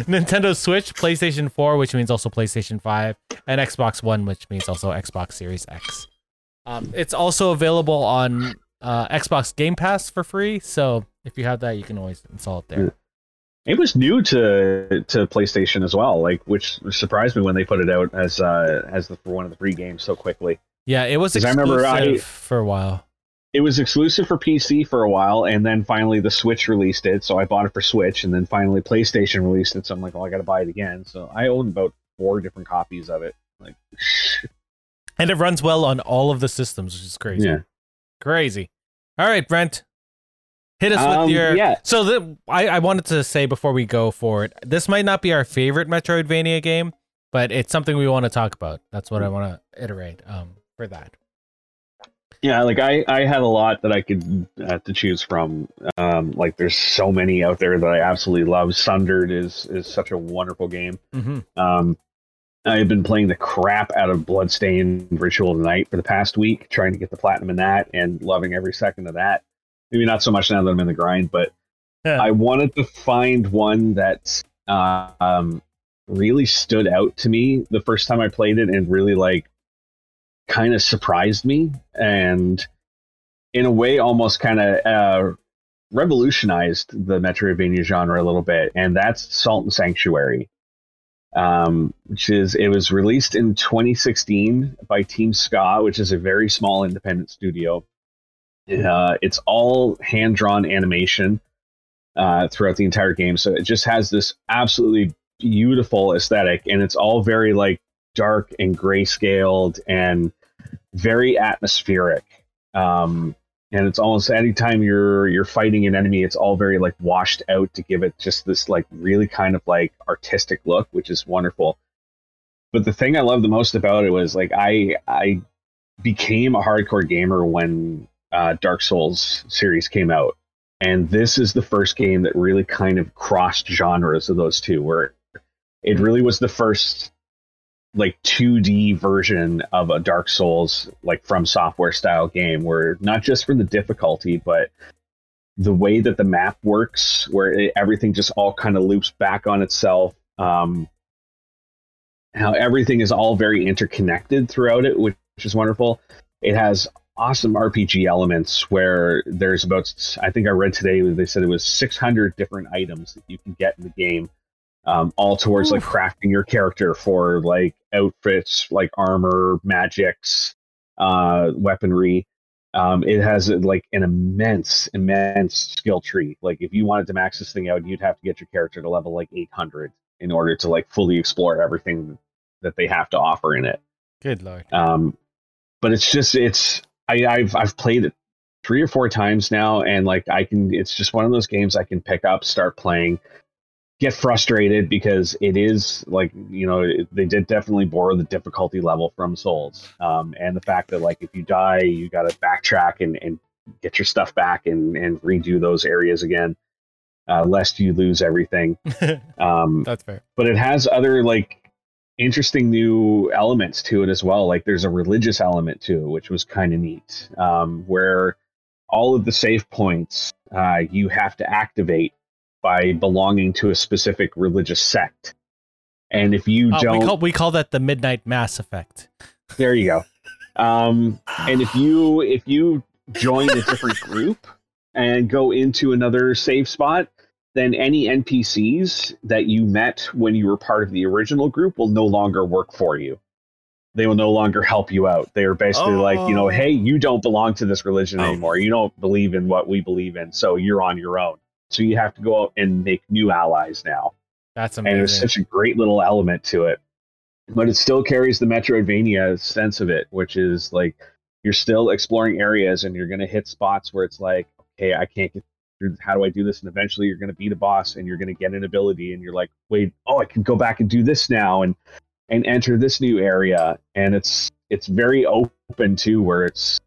Nintendo Switch, PlayStation 4, which means also PlayStation 5, and Xbox One, which means also Xbox Series X. Um, it's also available on uh, Xbox Game Pass for free. So if you have that, you can always install it there. It was new to to PlayStation as well, like which surprised me when they put it out as uh as the for one of the free games so quickly. Yeah, it was 'Cause I exclusive remember I- for a while. it was exclusive for PC for a while, and then finally the Switch released it. So I bought it for Switch, and then finally PlayStation released it. So I'm like, oh, I got to buy it again. So I own about four different copies of it. Like, And it runs well on all of the systems, which is crazy. yeah, Crazy. All right, Brent. Hit us Um, with your. yeah. So the, I, I wanted to say before we go forward, this might not be our favorite Metroidvania game, but it's something we want to talk about. That's what I want to iterate um, for that. yeah. Like I, I had a lot that I could uh, to choose from. Um, like there's so many out there that I absolutely love. Sundered is is such a wonderful game. Mm-hmm. Um, I've been playing the crap out of Bloodstained Ritual of the Night for the past week, trying to get the platinum in that and loving every second of that. Maybe not so much now that I'm in the grind, but Yeah. I wanted to find one that uh, um, really stood out to me the first time I played it and really like kind of surprised me and in a way almost kind of uh, revolutionized the Metroidvania genre a little bit, and that's Salt and Sanctuary um, which is it was released in 2016 by Team Ska, which is a very small independent studio. Uh, it's all hand drawn animation uh, throughout the entire game, so it just has this absolutely beautiful aesthetic, and it's all very like dark and grayscaled and very atmospheric. Um, and it's almost anytime you're you're fighting an enemy it's all very like washed out to give it just this like really kind of like artistic look which is wonderful. But the thing i love the most about it was like i i became a hardcore gamer when uh, dark souls series came out. And this is the first game that really kind of crossed genres of those two where it really was the first like 2D version of a Dark Souls like from software style game where not just for the difficulty but the way that the map works where it, everything just all kind of loops back on itself um how everything is all very interconnected throughout it which is wonderful. It has awesome RPG elements where there's about I think I read today they said it was 600 different items that you can get in the game um, all towards like crafting your character for like outfits like armor magics uh weaponry. Um it has like an immense immense skill tree. Like if you wanted to max this thing out you'd have to get your character to level like 800 in order to like fully explore everything that they have to offer in it. Good lord. um, but it's just it's I, I've I've played it three or four times now, and like I can, it's just one of those games I can pick up, start playing, get frustrated because it is like you know it, they did definitely borrow the difficulty level from Souls, um, and the fact that like if you die, you got to backtrack and and get your stuff back and and redo those areas again, uh, lest you lose everything. Um, That's fair. but it has other like interesting new elements to it as well. Like there's a religious element to it, which was kind of neat, um, where all of the save points uh, you have to activate by belonging to a specific religious sect. And if you Uh, don't, we call we call that the midnight mass effect. there you go. Um, and if you if you join a different group and go into another save spot, then any NPCs that you met when you were part of the original group will no longer work for you. They will no longer help you out. They are basically like, you know, Oh. hey, you don't belong to this religion Oh. anymore. You don't believe in what we believe in, so you're on your own. So you have to go out and make new allies now That's amazing. and there's amazing. such a great little element to it but it still carries the metroidvania sense of it which is like you're still exploring areas and you're going to hit spots where it's like okay i can't get through how do i do this and eventually you're going to beat a boss and you're going to get an ability and you're like wait oh i can go back and do this now and and enter this new area and it's it's very open too where it's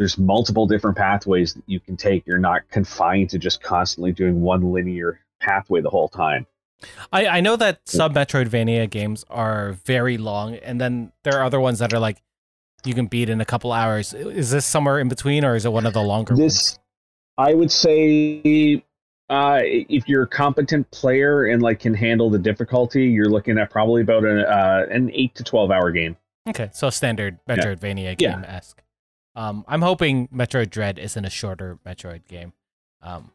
there's multiple different pathways that you can take you're not confined to just constantly doing one linear pathway the whole time I, I know that sub Metroidvania games are very long, and then there are other ones that are like you can beat in a couple hours. Is this somewhere in between, or is it one of the longer ones? this i would say uh, if you're a competent player and like can handle the difficulty you're looking at probably about an, uh, an 8 to 12 hour game Okay, so standard Metroidvania Yeah. game esque. Um, I'm hoping Metroid Dread isn't a shorter Metroid game. Um,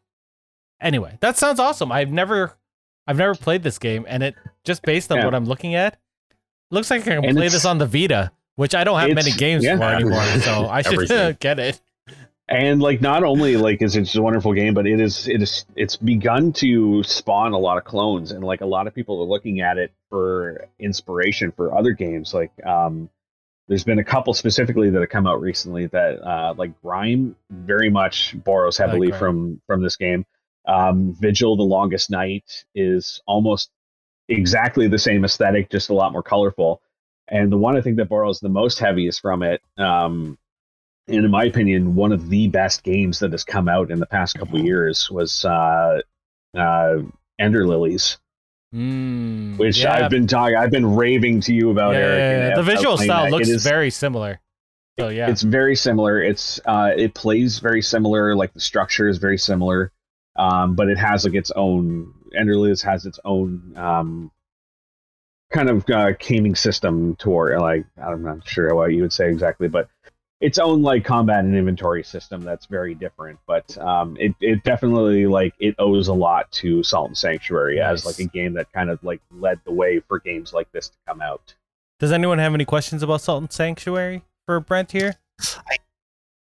anyway, that sounds awesome. I've never, I've never played this game, and it just based on Yeah. what I'm looking at, looks like I can And play this on the Vita, which I don't have many games yeah. for anymore. So I should get it. and like not only like is it just a wonderful game but it is it is it's begun to spawn a lot of clones and like a lot of people are looking at it for inspiration for other games like um there's been a couple specifically that have come out recently that uh like grime very much borrows heavily Grime. from from this game. Um vigil the longest night is almost exactly the same aesthetic just a lot more colorful. And the one i think that borrows the most heaviest from it um and in my opinion, one of the best games that has come out in the past couple of years was uh, uh, Ender Lilies, Mm, which yeah, I've been talking, I've been raving to you about, yeah, Eric. yeah. The visual style that. looks is- very similar. So yeah, It's very similar. It's uh, it plays very similar. Like the structure is very similar, um, but it has like its own. Ender Lilies has its own um, kind of uh, gaming system toward like I'm not sure what you would say exactly, but its own like combat and inventory system that's very different. But um, it it definitely like it owes a lot to Salt and Sanctuary as like a game that kind of like led the way for games like this to come out. Does anyone have any questions about Salt and Sanctuary for Brent here? I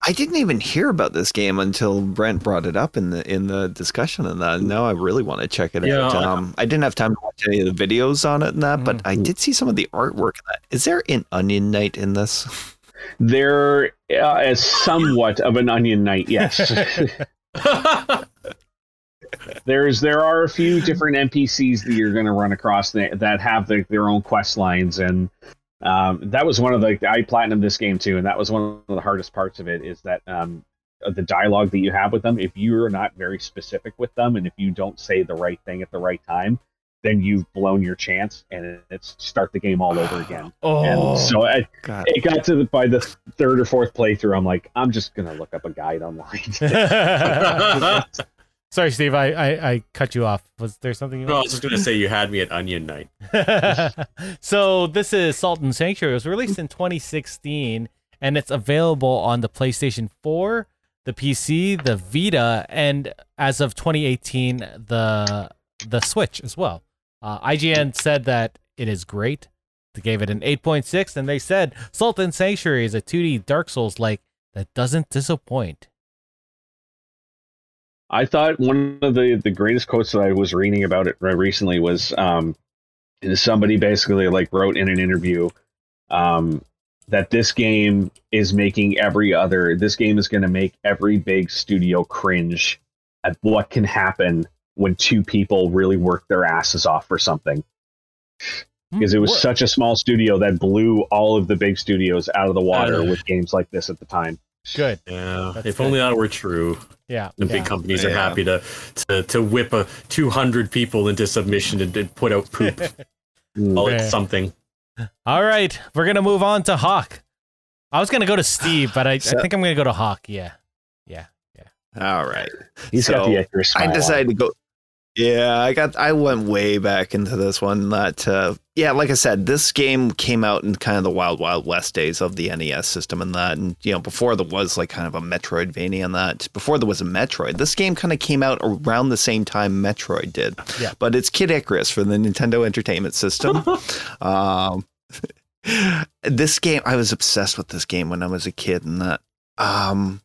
I didn't even hear about this game until Brent brought it up in the in the discussion and that. Now I really want to check it Yeah. out. Um, I didn't have time to watch any of the videos on it and that, but I did see some of the artwork. In that. Is there an Onion Knight in this? There uh, is somewhat of an onion knight, yes. There's there are a few different NPCs that you're going to run across that, that have the, their own quest lines, and um, that was one of the I platinum this game too, and that was one of the hardest parts of it is that um, the dialogue that you have with them. If you're not very specific with them, and if you don't say the right thing at the right time, then you've blown your chance, and it's start the game all over again. Oh, And so I, God. it got to the by the third or fourth playthrough. I'm like, I'm just gonna look up a guide online. sorry, Steve. I, I I cut you off. Was there something you? no, I was just gonna say you had me at Onion Knight. so this is Salt and Sanctuary. It was released in 2016, and it's available on the PlayStation 4, the PC, the Vita, and as of 2018, the the Switch as well. Uh, IGN said that it is great. They gave it an 8.6, and they said Salt and Sanctuary is a 2D Dark Souls like that doesn't disappoint. I thought one of the the greatest quotes that I was reading about it recently was um, somebody basically like wrote in an interview um, that this game is making every other this game is going to make every big studio cringe at what can happen when two people really work their asses off for something because it was Wha- such a small studio that blew all of the big studios out of the water Uh. with games like this at the time. good. Yeah, That's if good. only that were true. Yeah. The yeah. big companies are happy to, to to whip a 200 people into submission and, and put out poop. Call Yeah. it something. All right, we're gonna move on to Hawk. I was gonna go to Steve, but I, I think I'm gonna go to Hawk. Yeah, yeah. Yeah. All right. He's got So, the Icarus smile I on. decided to go. Yeah, I got. I went way back into this one. That uh, yeah, like I said, this game came out in kind of the wild, wild west days of the NES system and that, and you know, before there was like kind of a Metroidvania and that. Before there was a Metroid, this game kind of came out around the same time Metroid did. Yeah. But it's Kid Icarus for the Nintendo Entertainment System. um, this game, I was obsessed with this game when I was a kid, and that. Um,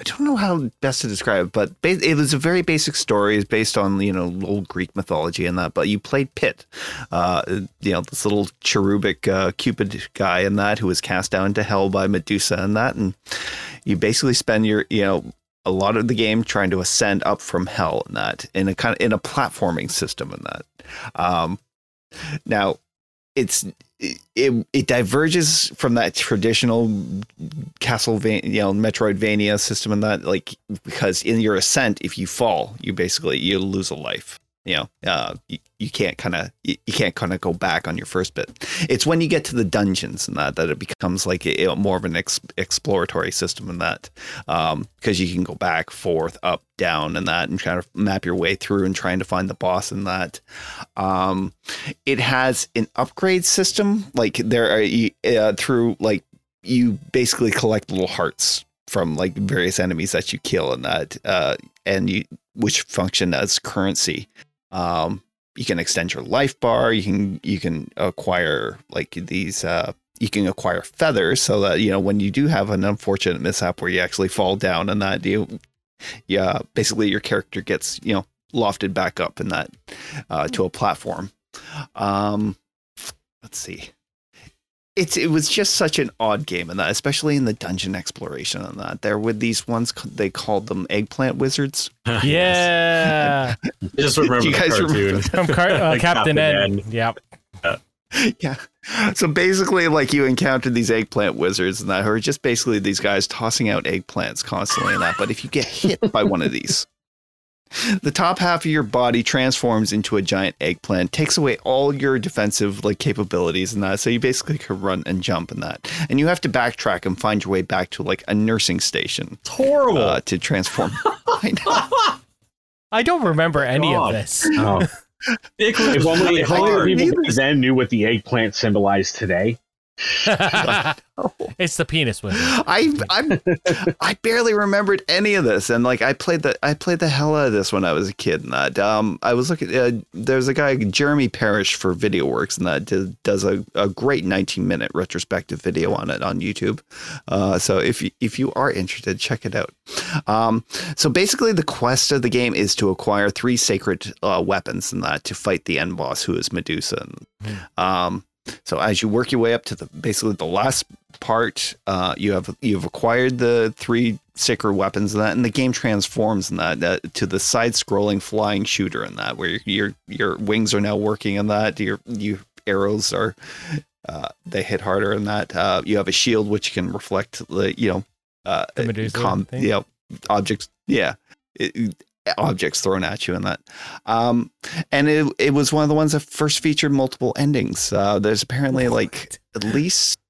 I don't know how best to describe it, but ba- it was a very basic story. It's based on you know old Greek mythology and that. But you played Pit, uh, you know this little cherubic uh, Cupid guy and that who was cast down to hell by Medusa and that, and you basically spend your you know a lot of the game trying to ascend up from hell and that in a kind of in a platforming system and that. Um, now, it's it, it diverges from that traditional Castlevania, you know, Metroidvania system and that, like, because in your ascent, if you fall, you basically you lose a life. You know, uh, you, you can't kind of you, you can't kind of go back on your first bit. It's when you get to the dungeons and that that it becomes like a, a more of an ex- exploratory system and that um, because you can go back, forth, up, down, and that, and kind of map your way through and trying to find the boss and that. Um, it has an upgrade system, like there are uh, through like you basically collect little hearts from like various enemies that you kill and that, uh, and you which function as currency. Um, you can extend your life bar. You can you can acquire like these uh, you can acquire feathers so that you know when you do have an unfortunate mishap where you actually fall down and that you yeah basically your character gets you know lofted back up in that uh, to a platform um let's see it's it was just such an odd game and that especially in the dungeon exploration and that there were these ones they called them eggplant wizards Yeah. I just remember You the guys cartoon. remember From Car- uh, Like Captain Captain N. N. Yep. yeah. So basically, like you encountered these eggplant wizards and that, who are just basically these guys tossing out eggplants constantly and that. But if you get hit by one of these, the top half of your body transforms into a giant eggplant, takes away all your defensive like capabilities and that. So you basically can run and jump and that, and you have to backtrack and find your way back to like a nursing station It's horrible. uh, to transform. I know. I don't remember any God. of this. Oh. If only, if only the people then knew what the eggplant symbolized today. It's the penis wizard. I I I barely remembered any of this, and like I played the I played the hell out of this when I was a kid. And that um, I was looking. Uh, there's a guy Jeremy Parish for VideoWorks, and that do- does a, a great 19 minute retrospective video on it on YouTube. Uh, so if you, if you are interested, check it out. Um, so basically, the quest of the game is to acquire three sacred uh, weapons, and that to fight the end boss, who is Medusa. And, um, so as you work your way up to the basically the last part, uh, you have you've acquired the three sacred weapons and that, and the game transforms in that, that to the side-scrolling flying shooter in that, where your your wings are now working in that, your you arrows are uh, they hit harder in that. Uh, you have a shield which can reflect the you know uh, com- thing? you know, objects. Yeah. It- objects thrown at you in that um and it, it was one of the ones that first featured multiple endings uh there's apparently like at least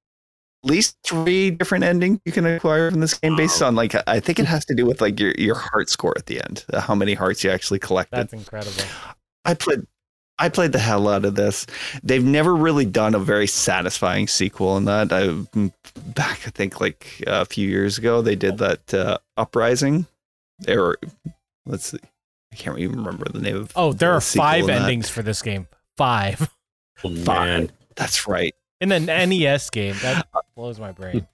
at least three different endings you can acquire from this game based on like I think it has to do with like your your heart score at the end, uh, how many hearts you actually collected. That's incredible. I played I played the hell out of this. They've never really done a very satisfying sequel in that. I back I think like a few years ago they did that uh, Uprising. Or let's see. I can't even remember the name of Oh, there the are five in that. endings for this game. Five. Oh, man. That's right. In an NES game. That blows my brain.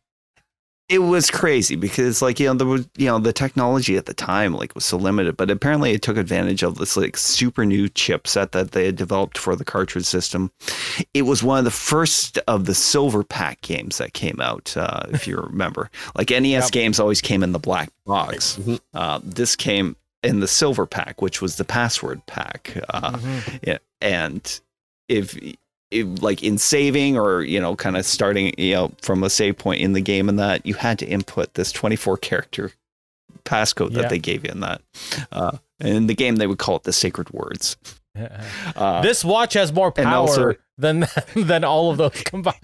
it was crazy because like you know there was you know the technology at the time like was so limited but apparently it took advantage of this like super new chipset that they had developed for the cartridge system it was one of the first of the silver pack games that came out uh, if you remember like nes Yep. games always came in the black box Mhm. uh, this came in the silver pack which was the password pack uh, Mhm. yeah, and if, if like in saving or you know kind of starting you know from a save point in the game and that you had to input this 24 character passcode that they gave you in that uh, and in the game they would call it the sacred words uh, this watch has more power also- than than all of those combined.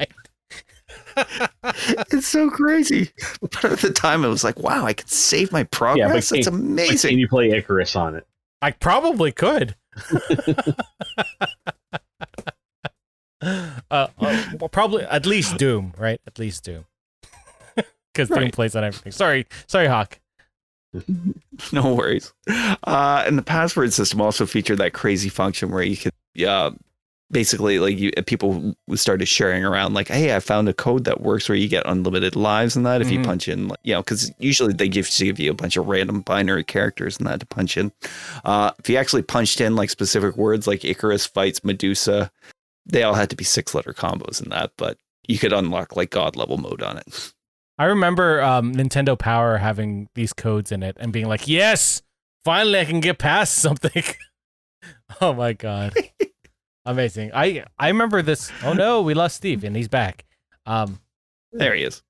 It's so crazy but at the time it was like wow i could save my progress can- that's Like, amazing Can you play Icarus on it? I probably could. uh, uh, well, probably at least Doom, right? At least Doom, because Doom Right. plays on everything. Sorry, sorry, Hawk. no worries. Uh, and the password system also featured that crazy function where you could, uh, basically, like you, people started sharing around, like, "Hey, I found a code that works where you get unlimited lives and that if you Mhm. punch in, like, you know, because usually they give, give you a bunch of random binary characters and that to punch in. Uh, if you actually punched in like specific words, like Icarus fights Medusa, they all had to be six letter combos in that, but you could unlock like god level mode on it. I remember um, Nintendo Power having these codes in it and being like, "Yes, finally, I can get past something." oh my god, amazing! I I remember this. Oh no, we lost Steve, and he's back. Um, There he is.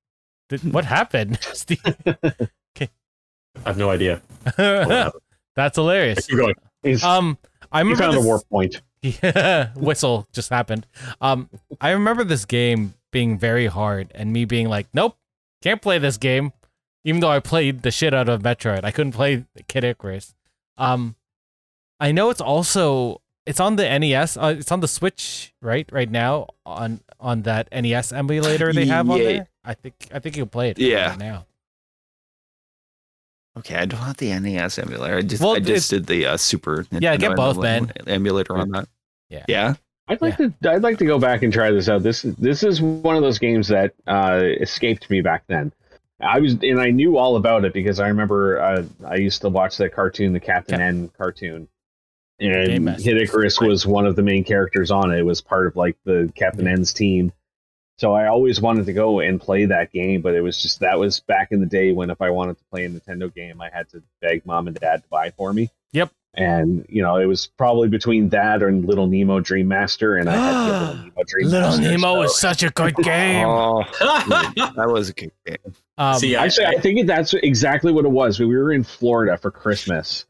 did, what happened, Steve? Okay. I have no idea. That's hilarious. Keep going. He's, Um, I he remember found this, a warp point. Yeah, whistle just happened. Um, I remember this game being very hard, and me being like, "Nope, can't play this game." Even though I played the shit out of Metroid, I couldn't play Kid Icarus. Um, I know it's also it's on the NES. Uh, it's on the Switch, right? Right now on on that NES emulator they have on there. I think I think you can play it. Yeah. right now. Okay, I don't have the NES emulator. I just Well, I it's- just did the uh, Super. Yeah, get both, emula- man. Emulator on that. Yeah. Yeah. I'd like to. I'd like to go back and try this out. This this is one of those games that uh, escaped me back then. I was and I knew all about it because I remember uh, I used to watch that cartoon, the Captain Cap- N cartoon, Game and Master. Kid Icarus was one of the main characters on it. It was part of like the Captain N's team. So I always wanted to go and play that game, but it was just that was back in the day when if I wanted to play a Nintendo game, I had to beg mom and dad to buy for me. Yep. And you know, it was probably between that and Little Nemo Dream Master, and I had to get Little Nemo Dream Little Master. Nemo so- is such a good game. Oh, that was a good game. Um, See, I, Actually, I think that's exactly what it was. We were in Florida for Christmas,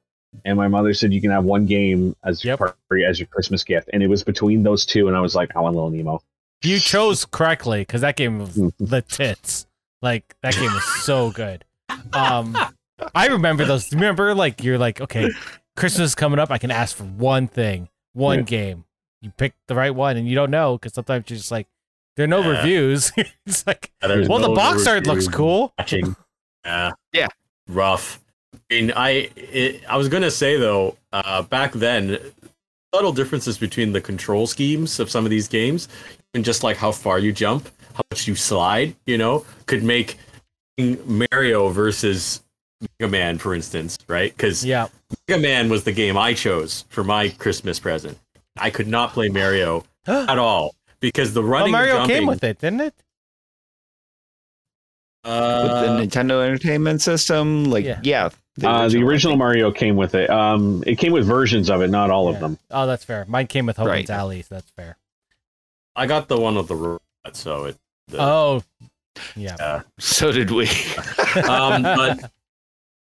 and my mother said you can have one game as your Yep. party as your Christmas gift, and it was between those two, and I was like, I want Little Nemo. you chose correctly because that game was Mhm. the tits. Like that game was so good. Um, I remember those. Remember, like you're like, okay, Christmas is coming up. I can ask for one thing, one Yeah. game. You pick the right one, and you don't know because sometimes you're just like, there are no Yeah. reviews. it's like, there's well, the box art looks cool. watching. Yeah. Yeah. Rough. I mean, I it, I was gonna say though, uh, back then, subtle differences between the control schemes of some of these games, and just like how far you jump, how much you slide, you know, could make Mario versus Mega Man, for instance, right? Because Yeah, Mega Man was the game I chose for my Christmas present. I could not play Mario at all because the running. and Mario jumping, came with it, didn't it? With Uh, the Nintendo Entertainment System, like Yeah. yeah, Uh, the original Mario came with it. Um, it came with versions of it, not all Yeah. of them. Oh, that's fair. Mine came with Hogan's Right. Alley, so that's fair. I got the one with the robot, so it. The, Oh, yeah. So did we. um, but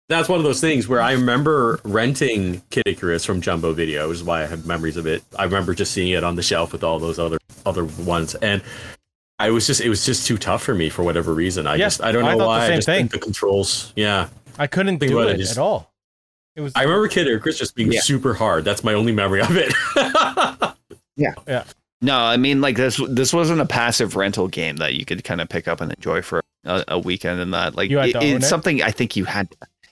that's one of those things where I remember renting Kid Icarus from Jumbo Video, which is why I have memories of it. I remember just seeing it on the shelf with all those other other ones, and I was just it was just too tough for me for whatever reason. I Yeah, just I don't I know the why. I just thing. think the controls. Yeah, I couldn't Think do it it, just- at all. It was. I remember Kid Icarus just being Yeah. super hard. That's my only memory of it. Yeah. Yeah. No, I mean like this. This wasn't a passive rental game that you could kind of pick up and enjoy for a, a weekend and that. Like You had it- own it's it? something I think you had.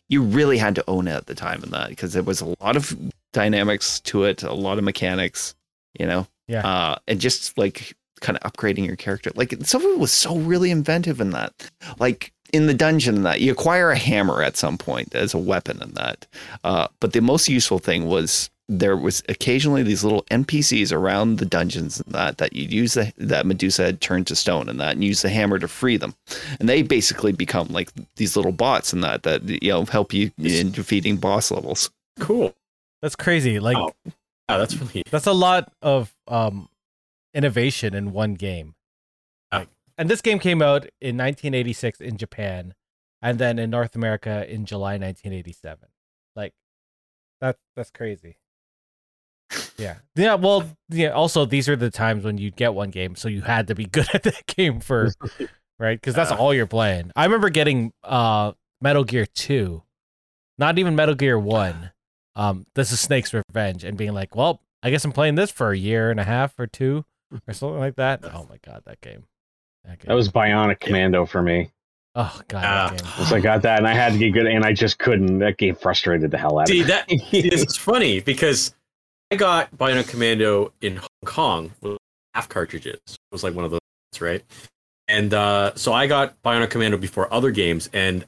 You really had to own it at the time and that because there was a lot of dynamics to it, a lot of mechanics, you know. Yeah. Uh, and just like kind of upgrading your character. Like some of it was so really inventive in that. Like in the dungeon and that you acquire a hammer at some point as a weapon in that. Uh, but the most useful thing was there was occasionally these little NPCs around the dungeons and that that you'd use the, that Medusa had turned to stone and that and use the hammer to free them. And they basically become like these little bots and that that you know help you in defeating boss levels. cool. That's crazy. Like Oh. Yeah, that's really that's a lot of um innovation in one game. And this game came out in 1986 in Japan, and then in North America in July 1987. Like that that's crazy. Yeah. Yeah, well, yeah, also these are the times when you'd get one game, so you had to be good at that game for right? Because that's Yeah. all you're playing. I remember getting uh Metal Gear 2, not even Metal Gear 1. Um, this is Snake's Revenge, and being like, well, I guess I'm playing this for a year and a half or two or something like that. Oh my god, that game. That. That was Bionic Commando for me. oh god, Ah. that game. Once I got that, and I had to get good, and I just couldn't. That game frustrated the hell out See of me. that this funny because I got Bionic Commando in Hong Kong with half cartridges. It was like one of those, right? And uh, so I got Bionic Commando before other games, and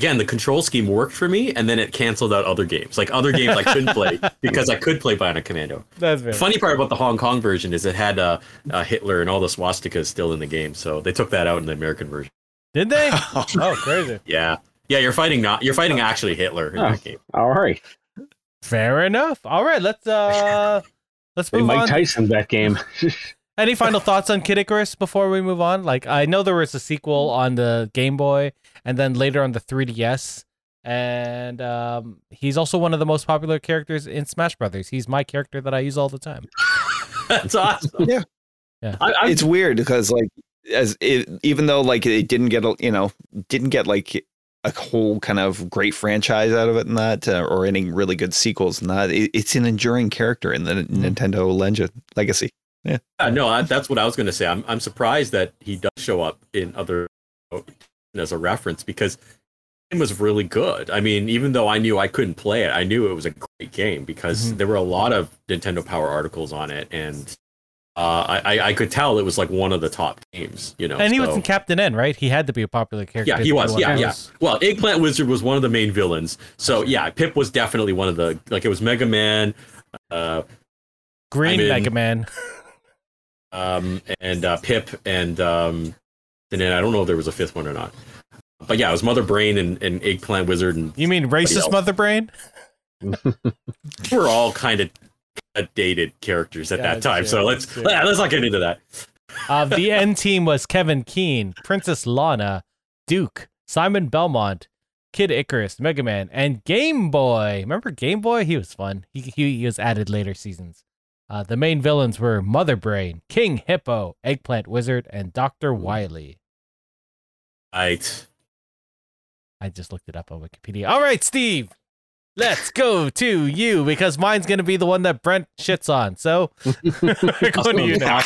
again, the control scheme worked for me, and then it canceled out other games. Like other games I couldn't play because I could play Bionic Commando. That's The very funny part about the Hong Kong version is it had uh, uh, Hitler and all the swastikas still in the game, so they took that out in the American version. Did they? oh, crazy. Yeah, yeah, you're fighting not you're fighting actually Hitler in Oh. that game. All right, Fair enough. All right, let's uh let's Hey, move Mike on. Tyson that game. Any final thoughts on Kid Icarus before we move on? Like, I know there was a sequel on the Game Boy, and then later on the 3DS, and um, he's also one of the most popular characters in Smash Brothers. He's my character that I use all the time. That's awesome. Yeah. Yeah. I, I, it's weird because like as it even though like it didn't get a you know didn't get like a whole kind of great franchise out of it and that uh, or any really good sequels and that it, it's an enduring character in the Nintendo legend legacy. Yeah, no, I, that's what I was going to say. I'm I'm surprised that he does show up in other as a reference because it was really good. I mean, even though I knew I couldn't play it, I knew it was a great game because Mhm. there were a lot of Nintendo Power articles on it, and uh, I, I I could tell it was like one of the top games. You know, and he was in Captain N, right? He had to be a popular character. yeah, he was. Yeah, yeah. Well, Eggplant Wizard was one of the main villains. So yeah, Pip was definitely one of the like it was Mega Man, uh, Green I'm in- Mega Man. um, and uh, Pip, and um, and then I don't know if there was a fifth one or not. But yeah, it was Mother Brain and, and Eggplant Wizard, and You mean racist. Mother Brain? We're all kind of dated characters at that Gotcha, time. So let's gotcha. let's not get into that. Uh, the end team was Kevin Keene, Princess Lana, Duke, Simon Belmont, Kid Icarus, Mega Man, and Game Boy. Remember Game Boy? He was fun. He, he, he was added later seasons. Uh, the main villains were Mother Brain, King Hippo, Eggplant Wizard, and Dr. Wily. Right. I just looked it up on Wikipedia. All right, Steve, let's go to you because mine's going to be the one that Brent shits on. So going to you now.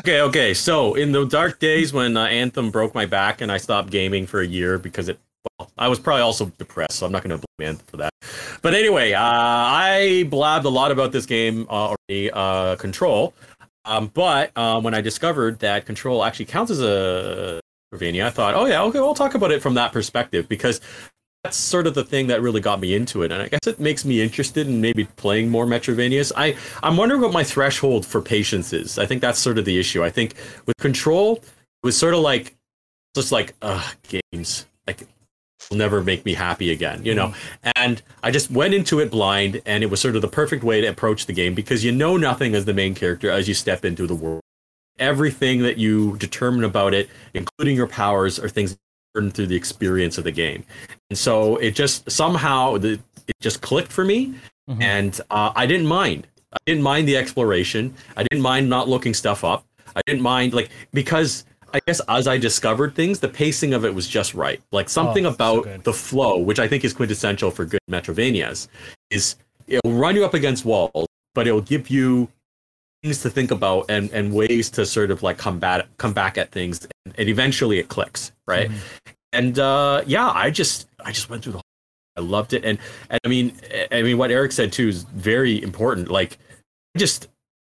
Okay, okay. So in the dark days when uh, Anthem broke my back and I stopped gaming for a year because it, well, I was probably also depressed, so I'm not going to blame Anthem for that. But anyway, uh, I blabbed a lot about this game uh, already, uh, Control. Um, but um, when I discovered that Control actually counts as a Metroidvania, I thought, oh yeah, okay, we'll talk about it from that perspective because that's sort of the thing that really got me into it, and I guess it makes me interested in maybe playing more Metrovanias. I I'm wondering what my threshold for patience is. I think that's sort of the issue. I think with Control, it was sort of like just like uh games like will never make me happy again, you know. And I just went into it blind, and it was sort of the perfect way to approach the game because you know nothing as the main character as you step into the world. Everything that you determine about it, including your powers, are things learned through the experience of the game. And so it just somehow the, it just clicked for me, Mhm. and uh, I didn't mind. I didn't mind the exploration. I didn't mind not looking stuff up. I didn't mind like because I guess as I discovered things, the pacing of it was just right. Like something Oh, about good. the flow, which I think is quintessential for good Metrovanias, is it'll run you up against walls, but it'll give you things to think about and, and ways to sort of like combat come back at things and, and eventually it clicks right? And uh yeah i just i just went through the whole i loved it. And, and i mean i mean what eric said too is very important. Like I just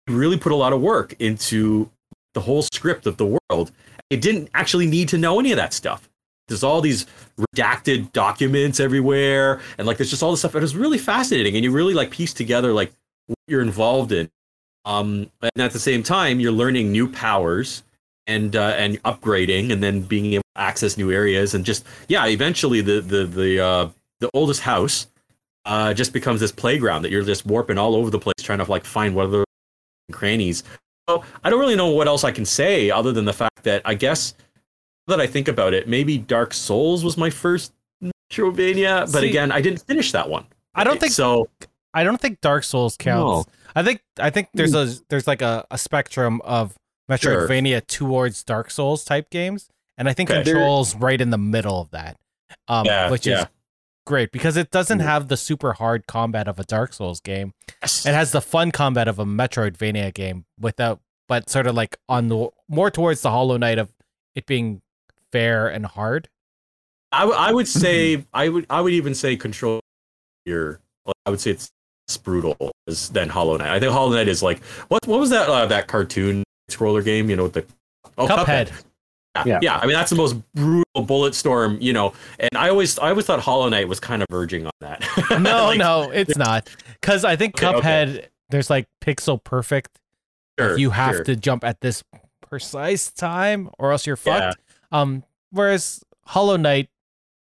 really put a lot of work into the whole script of the world. It didn't actually need to know any of that stuff. There's all these redacted documents everywhere and like there's just all this stuff. It was really fascinating and you really like piece together like what you're involved in um and at the same time you're learning new powers and uh, and upgrading and then being able to access new areas and just yeah eventually the the the uh the oldest house uh just becomes this playground that you're just warping all over the place trying to like find what other crannies. So i don't really know what else i can say other than the fact that i guess that i think about it maybe dark souls was my first Metrovania, but See- again i didn't finish that one. I don't think so I don't think Dark Souls counts. I think I think there's a there's like a, a spectrum of Sure. Metroidvania towards Dark Souls type games, and I think Okay. Control's right in the middle of that, um, Yeah, which yeah. is great because it doesn't Mhm. have the super hard combat of a Dark Souls game. It has the fun combat of a Metroidvania game without, but sort of like on the more towards the Hollow Knight of it being fair and hard. I, w- I would say I would I would even say control here. like, I would say it's less brutal as than Hollow Knight. I think Hollow Knight is like what what was that uh, that cartoon scroller game? You know with the oh, Cuphead. Yeah, Yeah. yeah. I mean that's the most brutal bullet storm. You know, and I always I always thought Hollow Knight was kind of verging on that. No, Like, no, it's not. Because I think Okay, okay. Cuphead, there's like pixel perfect. sure, you have sure. to jump at this precise time, or else you're Yeah. fucked. Um, whereas Hollow Knight,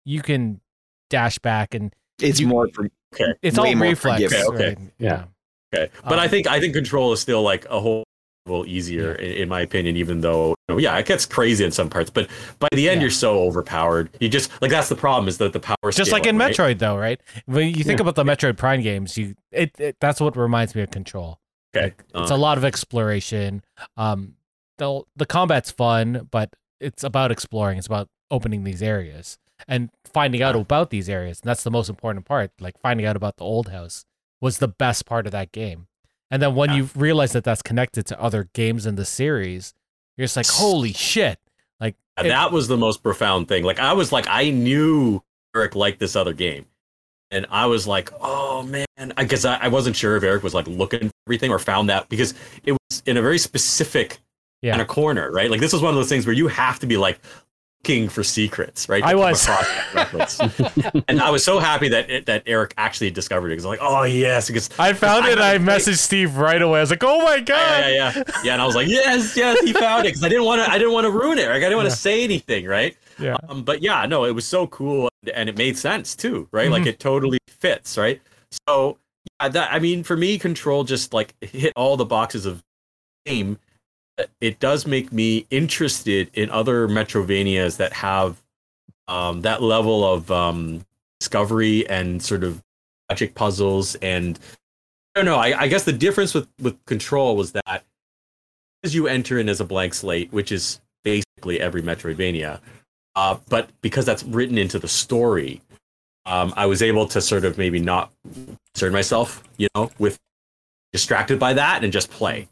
you can dash back and It's You- more for Okay. it's Way all reflex. forgiving. Okay, right? Yeah. Okay, but I Um, think I think control is still like a whole level easier in, in my opinion. Even though you know, yeah, it gets crazy in some parts, but by the end Yeah. you're so overpowered. You just like that's the problem is that the power just like in right? Metroid, though, right? When you think about the Metroid Prime games, you it, it that's what reminds me of Control. Okay, It's uh, a lot of exploration. Um, the the combat's fun, but it's about exploring. It's about opening these areas and finding out about these areas. And that's the most important part. Like finding out about the old house was the best part of that game. And then when Yeah. you realize that that's connected to other games in the series, you're just like, holy shit! Like it- that was the most profound thing. Like I was like, I knew Eric liked this other game, and I was like, oh man, I guess I, I wasn't sure if Eric was like looking for everything or found that because it was in a very specific Yeah. kind of corner, right? Like this was one of those things where you have to be like looking for secrets, right? I was. and I was so happy that that Eric actually discovered it because I'm like, oh yes, because I found it. I played- messaged Steve right away. I was like, "Oh my god!" yeah, yeah, yeah, yeah. And I was like, yes, yes, he found it because I didn't want to. I didn't want to ruin it. Like, I didn't want to Yeah. say anything, right? Yeah. Um, but yeah, no, it was so cool and it made sense too, right? Like Mhm. it totally fits, right? So yeah, that I mean, for me, Control just like hit all the boxes of game. It does make me interested in other Metrovanias that have um, that level of um, discovery and sort of logic puzzles and I don't know. I, I guess the difference with with Control was that as you enter in as a blank slate, which is basically every Metroidvania, uh, but because that's written into the story, um, I was able to sort of maybe not concern myself, you know, with distracted by that and just play.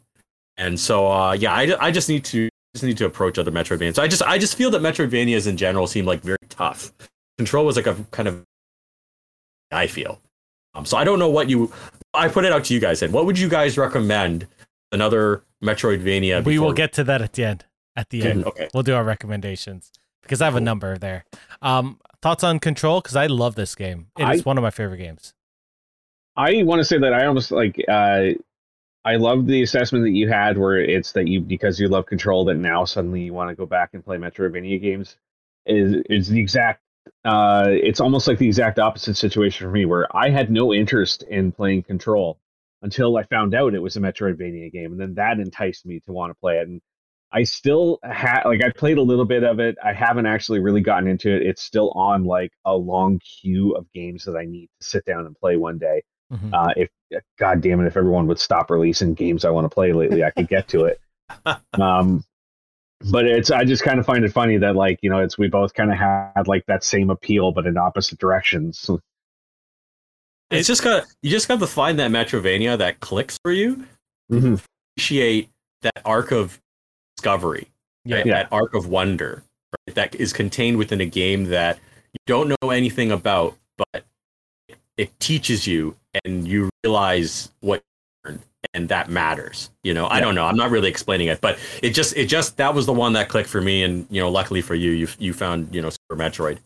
And so, uh, yeah, I, I just need to just need to approach other Metroidvanias. So I just I just feel that Metroidvanias in general seem like very tough. Control was like a kind of I feel. Um, so I don't know what you. I put it out to you guys. Then, what would you guys recommend? Another Metroidvania. we will get to that at the end. At the Okay, end, okay. we'll do our recommendations because I have a number there. Um, thoughts on Control? Because I love this game. It is I- one of my favorite games. I want to say that I almost like uh, I love the assessment that you had where it's that you because you love control that now suddenly you want to go back and play Metroidvania games is is the exact uh, it's almost like the exact opposite situation for me where I had no interest in playing control until I found out it was a Metroidvania game and then that enticed me to want to play it and I still had like I played a little bit of it I haven't actually really gotten into it it's still on like a long queue of games that I need to sit down and play one day Mhm. uh, if God damn it, if everyone would stop releasing games I want to play lately, I could get to it. Um, but it's I just kind of find it funny that like you know it's we both kind of had like that same appeal but in opposite directions. It's just got you just got to find that Metrovania that clicks for you. Mhm. Appreciate that arc of discovery, Yeah. right? Yeah. that arc of wonder right? that is contained within a game that you don't know anything about, but it teaches you and you realize what you learned, and that matters. You know, I don't know. I'm not really explaining it, but it just it just that was the one that clicked for me, and you know, luckily for you, you you found you know Super Metroid.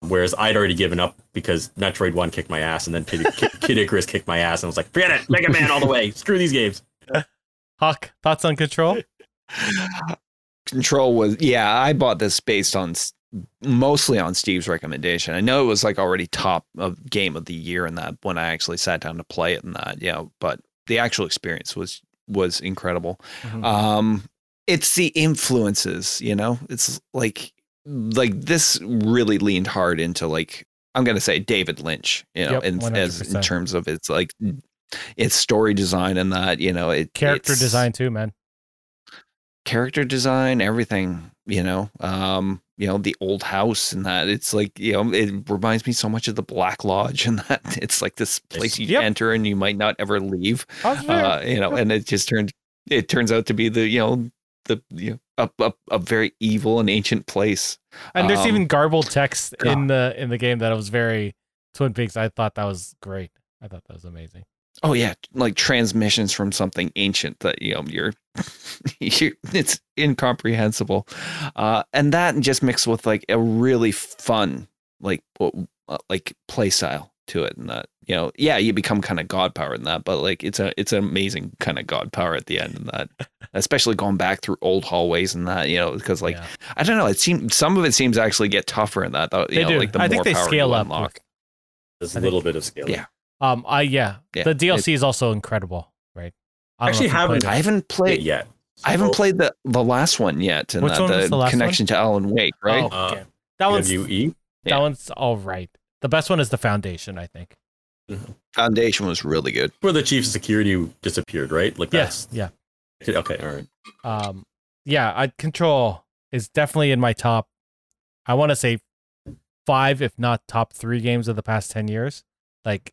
Whereas I'd already given up because Metroid One kicked my ass, and then Kid, Kid, Kid Icarus kicked my ass, and I was like, "Forget it, Mega Man all the way. Screw these games." Hawk, thoughts on Control? Control was yeah. I bought this based on s- mostly on Steve's recommendation. I know it was like already top of game of the year in that when I actually sat down to play it and that yeah. But the actual experience was was incredible. Mhm. Um, it's the influences, you know. It's like like this really leaned hard into like I'm gonna say David Lynch, you know, Yep, in, as in terms of its like its story design and that you know it Character design too, man. character design, everything, you know, um, you know, the old house and that it's like, you know, it reminds me so much of the Black Lodge and that it's like this place you Yep. enter and you might not ever leave, that? uh, you know, and it just turned, it turns out to be the, you know, the, you know, a, a, a very evil and ancient place. and there's um, even garbled text in the in the game that was very Twin Peaks. I thought that was great. I thought that was amazing. Oh yeah, like transmissions from something ancient that you know you're, you're it's incomprehensible, uh, and that just mixed with like a really fun like w- uh, like play style to it, and that you know yeah you become kind of god power in that, but like it's a it's an amazing kind of god power at the end, and that especially going back through old hallways and that you know because like Yeah. I don't know it seems some of it seems to actually get tougher in that though you They know do. like the I more think they power scale you up. unlock. with- There's I a think- little bit of scale. Yeah. Um, I yeah, Yeah, the DLC is also incredible, right? I Actually haven't- played. I haven't played yet. I haven't played the the last one yet, and Which that, one was the, the last connection to Alan Wake, right? Oh, Uh. That one's PWE. Yeah. that one's all right. The best one is the Foundation, I think. Foundation was really good. where the chief security disappeared, right? Like Yes, that's yeah. okay. All right. Um, yeah, I Control is definitely in my top. I want to say five, if not top three games of the past ten years. Like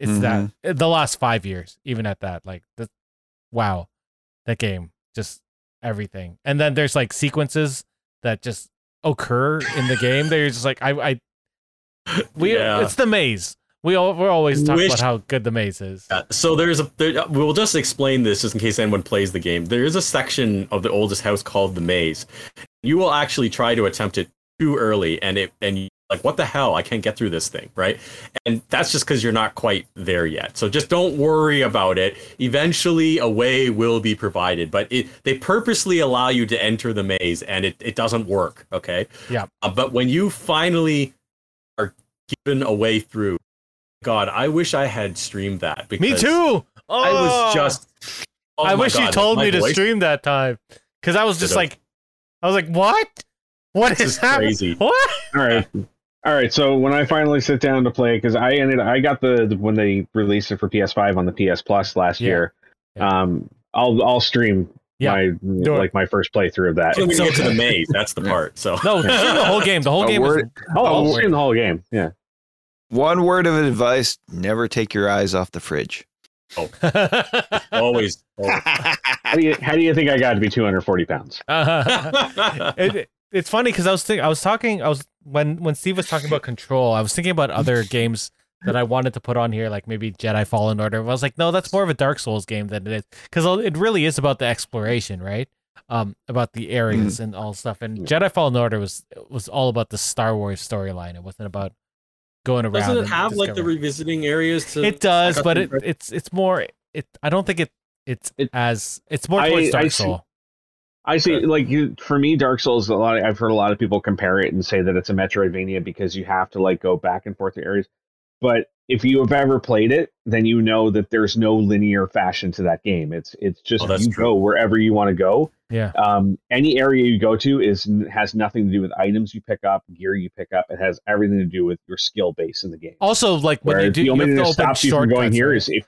it's that the last five years, even at that. Like the wow, that game just everything. And then there's like sequences that just occur in the game. They're just like I I we Yeah. it's the maze. We all, we're always talking Wish- about how good the maze is. Uh, so there's a there, we'll just explain this just in case anyone plays the game. There is a section of the oldest house called the maze. You will actually try to attempt it too early, and it and you like what the hell? I can't get through this thing, right? And that's just because you're not quite there yet. So just don't worry about it. Eventually, a way will be provided, but it they purposely allow you to enter the maze, and it it doesn't work. Okay. Yeah. Uh, but when you finally are given a way through, God, I wish I had streamed that. Because Me too. I was Oh! just. oh I my wish you told my me to stream that time because I was just Should've. like, I was like, what? What This is is happening? crazy. What? All right. All right, so when I finally sit down to play, because I ended, I got the, the when they released it for PS5 on the PS Plus last Yeah. year. Yeah. Um, I'll I'll stream Yeah. my Do it. like my first playthrough of that. When we so get to the good. maze, that's the part. So No, stream the whole game. The whole A game word- Oh, I'll stream the whole game. Yeah. One word of advice: never take your eyes off the fridge. Oh, always. always. How do you how do you think I got to be 240 pounds? it, it's funny because I was thinking, I was talking, I was when when Steve was talking about Control, I was thinking about other games that I wanted to put on here, like maybe Jedi Fallen Order. I was like, no, that's more of a Dark Souls game than it is because it really is about the exploration, right? Um, about the areas and all stuff. And Jedi Fallen Order was was all about the Star Wars storyline. It wasn't about going around. Doesn't it and have like the revisiting areas to? It does, but it, it's it's more. It I don't think it it's It- as it's more I- towards Dark I see- Soul. I see. Okay. Like you, for me, Dark Souls. A lot. I've heard a lot of people compare it and say that it's a Metroidvania because you have to like go back and forth to areas. But if you have ever played it, then you know that there's no linear fashion to that game. It's it's just Oh, you true. go wherever you want to go. Yeah. Um, any area you go to is has nothing to do with items you pick up, gear you pick up. It has everything to do with your skill base in the game. Also, like when you do, the only thing that stops you from going here right? is if,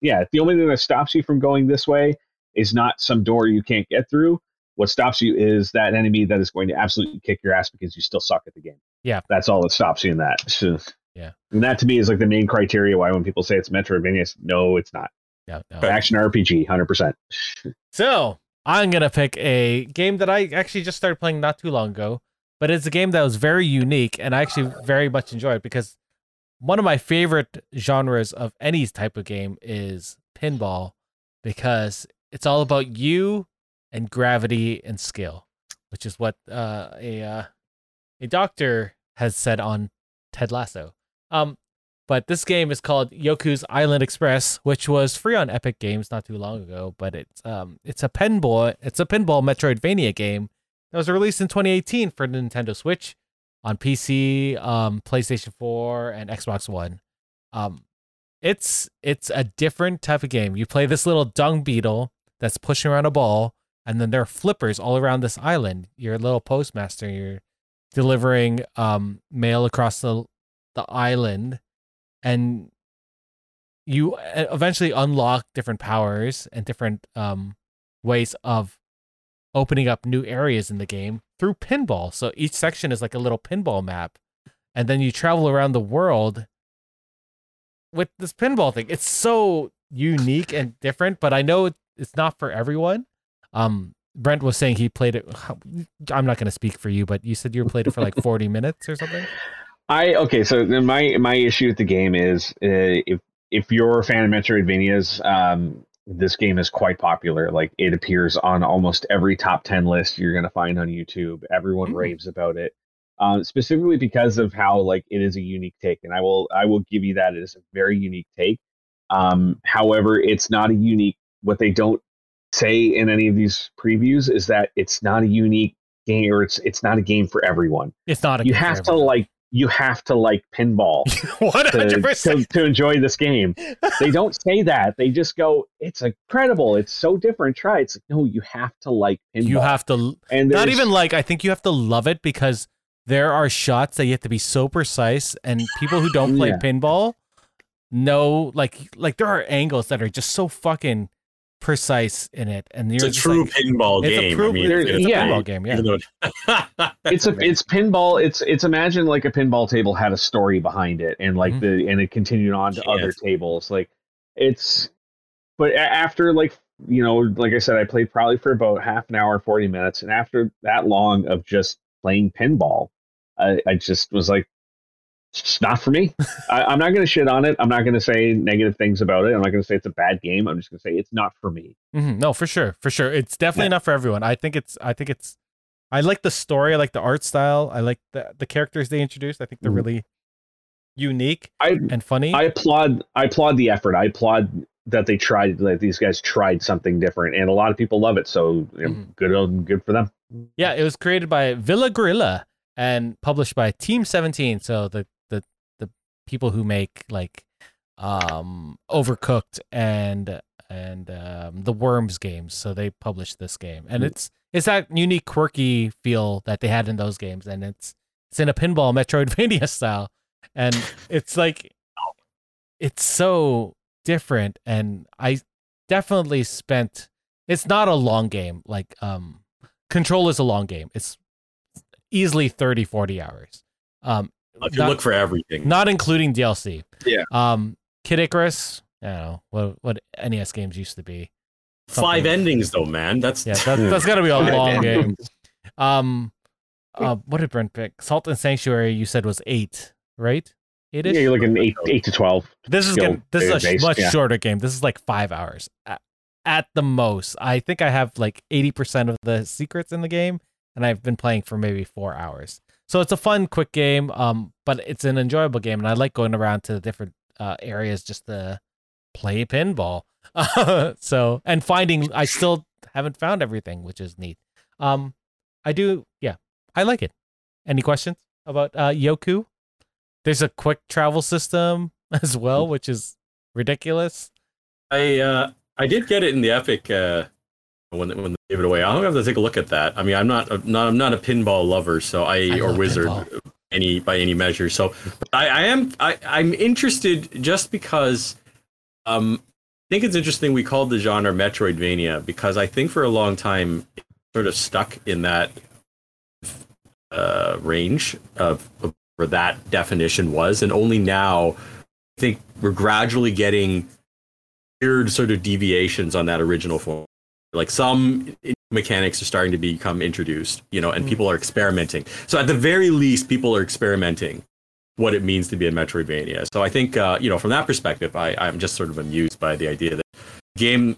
yeah, the only thing that stops you from going this way is not some door you can't get through. What stops you is that enemy that is going to absolutely kick your ass because you still suck at the game. Yeah. that's all that stops you in that. So- Yeah. and that to me is like the main criteria why when people say it's Metroidvania, it's, no, it's not. Yeah, no. Action RPG, hundred percent. So I'm gonna pick a game that I actually just started playing not too long ago, but it's a game that was very unique and I actually very much enjoyed because one of my favorite genres of any type of game is pinball because it's all about you and gravity and skill, which is what uh, a uh, a doctor has said on Ted Lasso. Um, but this game is called Yoku's Island Express, which was free on Epic Games not too long ago. But it's um it's a pinball it's a pinball Metroidvania game that was released in 2018 for Nintendo Switch, on PC, um, PlayStation 4, and Xbox One. Um, it's it's a different type of game. You play this little dung beetle that's pushing around a ball, and then there are flippers all around this island. You're a little postmaster. You're delivering um mail across the the island, and you uh, eventually unlock different powers and different um ways of opening up new areas in the game through pinball. So each section is like a little pinball map, and then you travel around the world with this pinball thing. It's so unique and different, but I know it's not for everyone. Um, Brent was saying he played it. I'm not going to speak for you, but you said you played it for like 40 minutes or something. I okay, so then my my issue with the game is uh, if if you're a fan of Metroidvanias, um, this game is quite popular. Like it appears on almost every top ten list you're gonna find on YouTube. Everyone Mm. raves about it, um, specifically because of how like it is a unique take, and I will I will give you that it is a very unique take. Um, however, it's not a unique. What they don't say in any of these previews is that it's not a unique game, or it's it's not a game for everyone It's not a you game have to like you have to like pinball to, 100%. to, to enjoy this game. They don't say that. They just go, "It's incredible. It's so different. Try." it." It's like, no, you have to like pinball. You have to and not even like I think you have to love it because there are shots that you have to be so precise and people who don't play Yeah. pinball know like like there are angles that are just so fucking precise in it and It's a true like, pinball it's game. a true I mean, it's yeah. a pinball game yeah though- it's a it's pinball. It's it's imagine like a pinball table had a story behind it, and like Mhm. the and it continued on to other tables. Like it's, but after like you know, like I said, I played probably for about half an hour, forty minutes, and after that long of just playing pinball, I, I just was like, it's not for me. I, I'm not going to shit on it. I'm not going to say negative things about it. I'm not going to say it's a bad game. I'm just going to say it's not for me. Mhm. No, for sure, for sure. It's definitely Yeah. not for everyone. I think it's. I think it's. I like the story. I like the art style. I like the the characters they introduced. I think they're Mhm. really unique I and funny. I applaud I applaud the effort. I applaud that they tried that these guys tried something different, and a lot of people love it. So you know, Mhm. good good for them. yeah, it was created by Villa Gorilla and published by Team Seventeen. So the the the people who make like um Overcooked and and um, the Worms games. So they published this game, and it's it's that unique, quirky feel that they had in those games, and it's it's in a pinball Metroidvania style, and it's like it's so different, and I definitely spent. It's not a long game. Like um, Control is a long game. It's easily 30, 40 hours. Um, If you not- look for everything. not including DLC. Yeah. Um, Kid Icarus. I don't know what what NES games used to be. Five endings though, man. That's Yeah, that, that's got to be a long game. Um, uh, what did Brent pick? Salt and Sanctuary. You said was eight, right? Eight Yeah, you're looking eight eight to twelve. This is gonna, this is a sh- based, much yeah. shorter game. This is like five hours at, at the most. I think I have like eighty percent of the secrets in the game, and I've been playing for maybe four hours. So it's a fun, quick game. Um, but it's an enjoyable game, and I like going around to the different uh, areas just to play pinball. so and finding, I still haven't found everything, which is neat. Um, I do, yeah, I like it. Any questions about uh, Yoku? There's a quick travel system as well, which is ridiculous. I uh, I did get it in the Epic uh, when they- when they gave it away. I'll have to take a look at that. I mean, I'm not I'm not I'm not a pinball lover, so I, I or wizard pinball. any by any measure. So I, I am I I'm interested just because um I think it's interesting we called the genre Metroidvania because I think for a long time it sort of stuck in that uh range of, of where that definition was, and only now I think we're gradually getting weird sort of deviations on that original form. Like some mechanics are starting to become introduced, you know, and people are experimenting. So at the very least, people are experimenting what it means to be a Metroidvania. So I think, uh, you know, from that perspective, I, I'm just sort of amused by the idea that game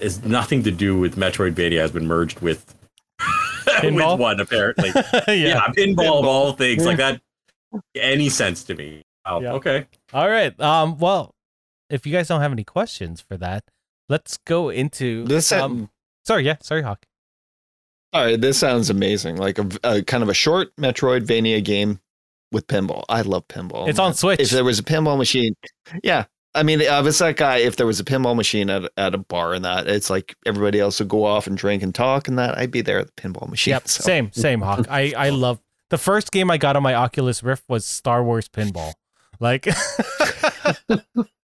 is nothing to do with Metroidvania has been merged with Pinball? with one apparently. yeah. yeah. pinball of all things like that. Any sense to me? Wow. Yeah. Okay. All right. Um. Well, if you guys don't have any questions for that, let's go into This Um. Sorry. Yeah. Sorry, Hawk. All right, this sounds amazing. Like a, a kind of a short Metroidvania game with pinball. I love pinball. it's on. Switch. If there was a pinball machine, yeah. I mean, I was that guy. If there was a pinball machine at at a bar and that, it's like everybody else would go off and drink and talk and that. I'd be there at the pinball machine. Yep. so. Same. Same. Hawk. I I love the first game I got on my Oculus Rift was Star Wars Pinball. Like,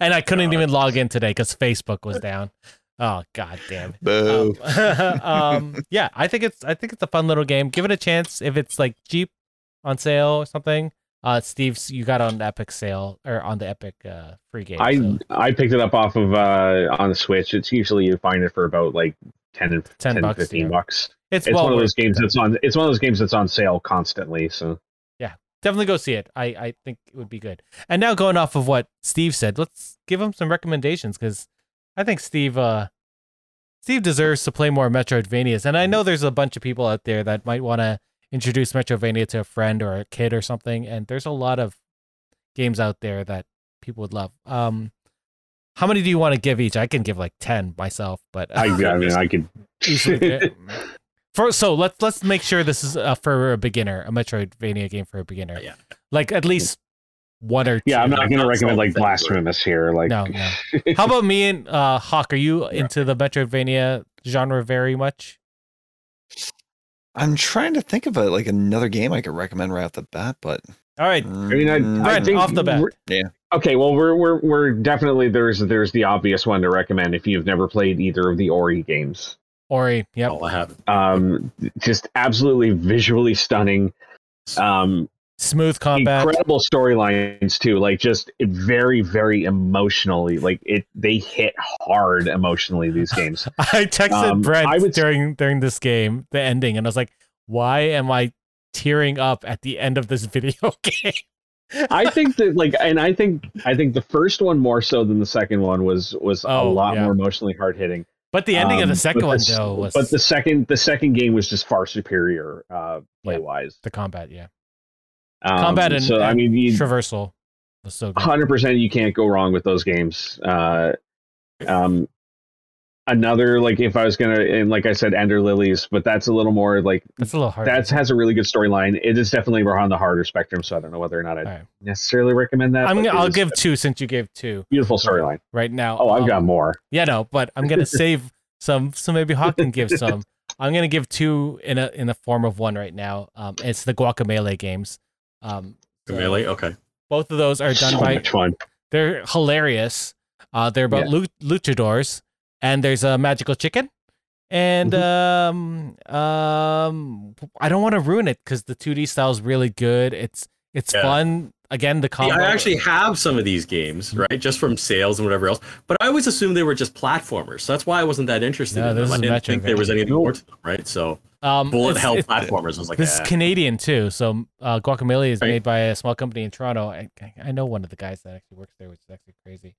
and I couldn't even log in today because Facebook was down. Oh god damn. it. Boo. Um, um, yeah, I think it's I think it's a fun little game. Give it a chance if it's like cheap on sale or something. Uh, Steve's you got on the Epic sale or on the Epic uh, free game. I so I picked it up off of uh on the Switch. It's usually you find it for about like 10 10 10, bucks, 15 yeah. bucks. it's, It's well one of those games that's on it's one of those games that's on sale constantly. So definitely go see it. I, I think it would be good. And now going off of what Steve said, let's give him some recommendations because I think Steve uh Steve deserves to play more Metroidvanias. And I know there's a bunch of people out there that might want to introduce Metroidvania to a friend or a kid or something. And there's a lot of games out there that people would love. Um how many do you want to give each? I can give like ten myself, but I, I mean I could easily for so let's let's make sure this is uh, for a beginner, a Metroidvania game for a beginner. Yeah. Like at least one or two. Yeah, I'm not going to recommend like solid blasphemous here. Like, No, no. How about me and uh, Hawk? Are you into the Metroidvania genre very much? I'm trying to think of a, like another game I could recommend right off the bat, but All right, mean, I- Mm, I think off the bat. Yeah. Okay, well, we're we're we're definitely there's there's the obvious one to recommend if you've never played either of the Ori games. Ori. Yep. Oh, I haven't. Um, just absolutely visually stunning. Um, Smooth combat. incredible storylines too. Like just very very emotionally. Like it, they hit hard emotionally. These games. I texted Um, Brent I would- during during this game, the ending, and I was like, "Why am I tearing up at the end of this video game. I think that like, and I think I think the first one more so than the second one was was a Oh, lot yeah. more emotionally hard hitting. But the ending of the Um, second one the though was But the second the second game was just far superior uh, play wise. the combat, yeah. Um, Combat and, so I mean, you, traversal was so good. hundred percent you can't go wrong with those games. Uh, um, another like if I was gonna and like I said, Ender Lilies, but that's a little more like That's a little hard. that has a really good storyline. It is definitely more on the harder spectrum, so I don't know whether or not I'd Alright. necessarily recommend that. I'm gonna, I'll give two since you gave two beautiful storyline. right now. Oh, I've Um, got more. Yeah, no, but I'm gonna save some, so maybe Hawk can give some. I'm gonna give two in a in the form of one right now. Um, it's the Guacamelee games. Um, so Melee. Okay. both of those are done so by. much fun. They're hilarious. Uh, they're about lu- luchadors, and there's a magical chicken. And um, um, I don't want to ruin it because the 2D style is really good. It's it's Yeah. fun. Again, the Yeah. I actually have some of these games, right? Just from sales and whatever else. But I always assumed they were just platformers. So that's why I wasn't that interested No, in this them. I didn't think there was anything more to them, right? So um, bullet hell platformers I was like, This is eh. Canadian too. So uh, Guacamelee is Right. made by a small company in Toronto. I, I know one of the guys that actually works there, which is actually crazy.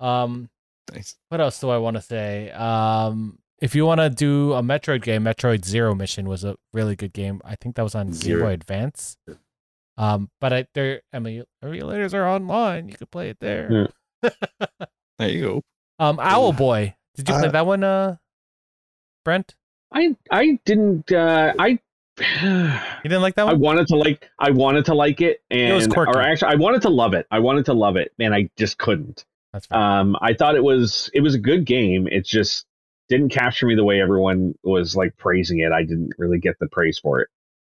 Um, Nice. what else do I want to say? Um, if you want to do a Metroid game, Metroid Zero Mission was a really good game. I think that was on Zero. Boy Advance. Um, but I, their emulators are online. You could play it there. There you go. Um, Owlboy. Did you play Uh, that one, uh, Brent? I I didn't. Uh, I. You didn't like that one? I wanted to like I wanted to like it and was quirky. or actually I wanted to love it. I wanted to love it and I just couldn't. That's fine. Um I thought it was it was a good game. It just didn't capture me the way everyone was like praising it. I didn't really get the praise for it.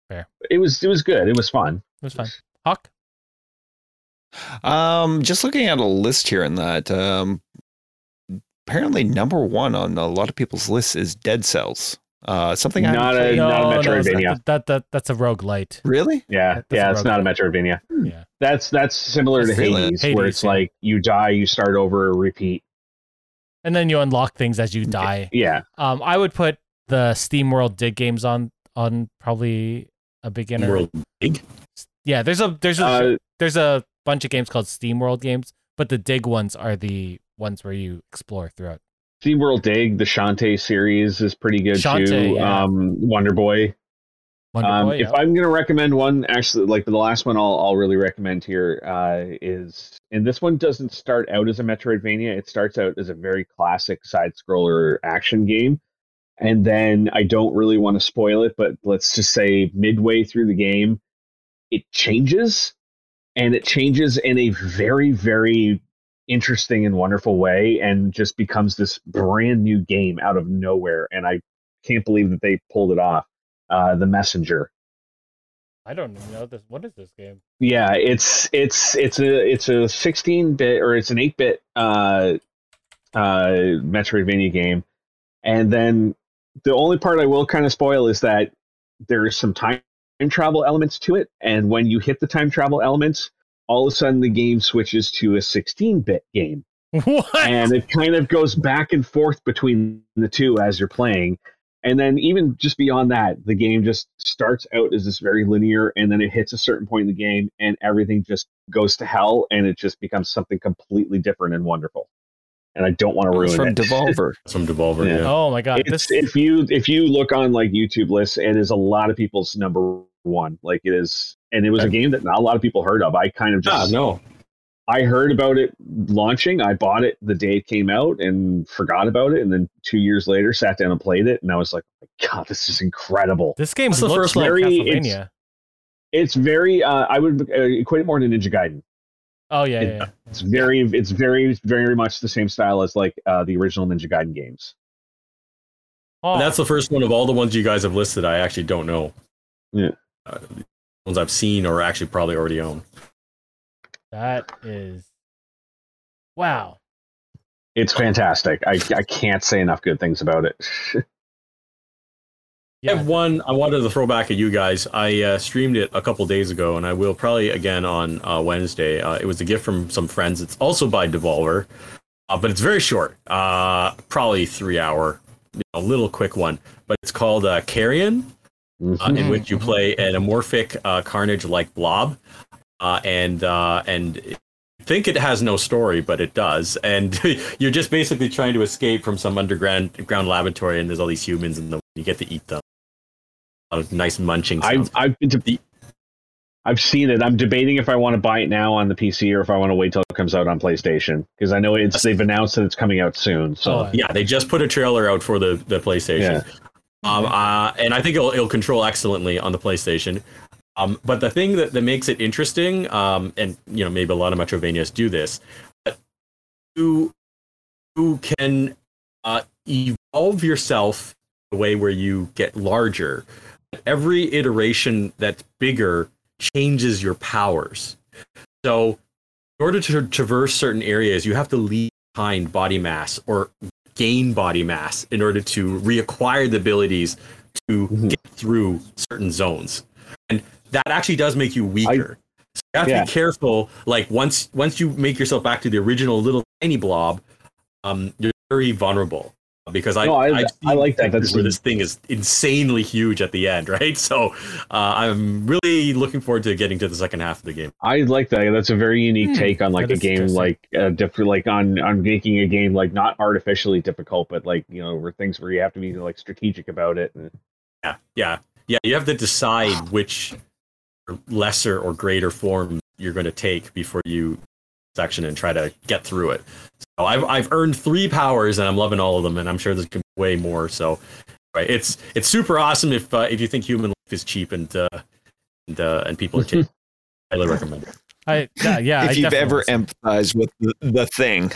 Fair. It was it was good. It was fun. it was fun. Hawk. Um, just looking at a list here in that, um, apparently number one on a lot of people's lists is Dead Cells. Uh, something Not haven't a- played. not a it's Metroidvania. That, that that's a roguelite. really. Yeah. That's yeah, it's not a roguelike. Metroidvania. Yeah. That's that's similar to Really? Hades, Hades, where it's yeah. like you die, you start over, repeat. And then you unlock things as you die. Yeah. Um, I would put the SteamWorld Dig games on on probably a beginner. World Big. Yeah, there's a there's a Uh, there's a bunch of games called Steam World games, but the Dig ones are the ones where you explore throughout. SteamWorld Dig, the Shantae series is pretty good Shantae, too. yeah. Um, Wonder Boy. Um, if. I'm going to recommend one, actually, like the last one I'll, I'll really recommend here uh, is, and this one doesn't start out as a Metroidvania. It starts out as a very classic side scroller action game. And then I don't really want to spoil it, but let's just say midway through the game, it changes. And it changes in a very, very interesting and wonderful way and just becomes this brand new game out of nowhere. And I can't believe that they pulled it off. Uh, the Messenger. I don't know this. What is this game? Yeah, it's it's it's a it's a 16 bit or it's an 8 bit uh uh Metroidvania game, and then the only part I will kind of spoil is that there is some time travel elements to it, and when you hit the time travel elements, all of a sudden the game switches to a 16 bit game, What? and it kind of goes back and forth between the two as you're playing. And then even just beyond that, the game just starts out as this very linear, and then it hits a certain point in the game, and everything just goes to hell, and it just becomes something completely different and wonderful. And I don't want to ruin From it. Devolver. Some Devolver. Yeah. Yeah. oh my god! It's, This if you if you look on like YouTube lists, it is a lot of people's number one. Like it is, and it was a game that not a lot of people heard of. I kind of Ah, just no. I heard about it launching. I bought it the day it came out and forgot about it. And then two years later, sat down and played it. And I was like, oh God, this is incredible. this game What's the looks first like very- Castlevania. It's very, uh, I would uh, equate it more to Ninja Gaiden. Oh yeah, it- yeah. yeah. It's very, it's very, very much the same style as like uh, the original Ninja Gaiden games. Oh, That's the first one of all the ones you guys have listed. I actually don't know. Yeah. Uh, the ones I've seen or actually probably already own. That is wow. It's fantastic. I, I can't say enough good things about it. I have one I wanted to throw back at you guys. I uh, streamed it a couple days ago, and I will probably again on uh, Wednesday. Uh, it was a gift from some friends. It's also by Devolver, uh, but it's very short. Uh, probably three hour, you know, a little quick one. But it's called uh, Carrion, uh, in which you play an amorphic uh, carnage like blob, uh, and uh, and think it has no story, but it does, and you're just basically trying to escape from some underground ground laboratory, and there's all these humans, and the, you get to eat them. A lot of nice munching I've. I've been to, I've seen it. I'm debating if I want to buy it now on the PC or if I want to wait till it comes out on PlayStation because I know it's they've announced that it's coming out soon. So Oh, yeah, they just put a trailer out for the the PlayStation. Yeah. Um, uh, and I think it'll, it'll control excellently on the PlayStation. Um, but the thing that, that makes it interesting, um, and you know maybe a lot of Metrovanias do this, but you you can uh, evolve yourself the way where you get larger. Every iteration that's bigger changes your powers. So, in order to traverse certain areas, you have to leave behind body mass or gain body mass in order to reacquire the abilities to Mhm. get through certain zones. And that actually does make you weaker. so you have to be careful. Like once once you make yourself back to the original little tiny blob, um, you're very vulnerable. Because I No, I- I've I like that. That's- where this thing is insanely huge at the end, right? So uh, I'm really looking forward to getting to the second half of the game. I like that. That's a very unique Hmm, take on like that a game, like uh, different, like on on making a game like not artificially difficult, but like you know, where things where you have to be like strategic about it. And, Yeah, yeah, yeah. You have to decide which lesser or greater form you're going to take before you section and try to get through it. So I've I've earned three powers and I'm loving all of them, and I'm sure there's be way more. So right, it's it's super awesome if uh, if you think human life is cheap and uh, and uh, and people are cheap. I Highly recommend it. I yeah, yeah I if you've ever want empathized with the, the thing,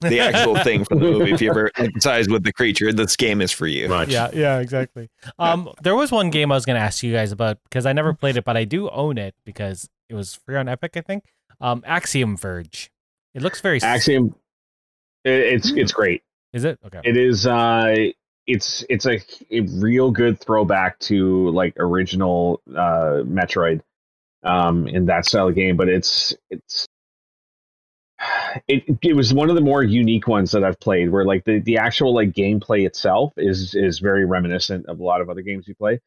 the actual thing from the movie, if you ever empathize with the creature, this game is for you. Much. Yeah, yeah, exactly. Um, there was one game I was gonna ask you guys about because I never played it, but I do own it because it was free on Epic, I think. Um, Axiom Verge. It looks very. Axiom, it, it's it's great. Is it okay? It is. uh It's it's a, a real good throwback to like original uh Metroid, um, in that style of game. But it's it's it it was one of the more unique ones that I've played, where like the the actual like gameplay itself is is very reminiscent of a lot of other games you play,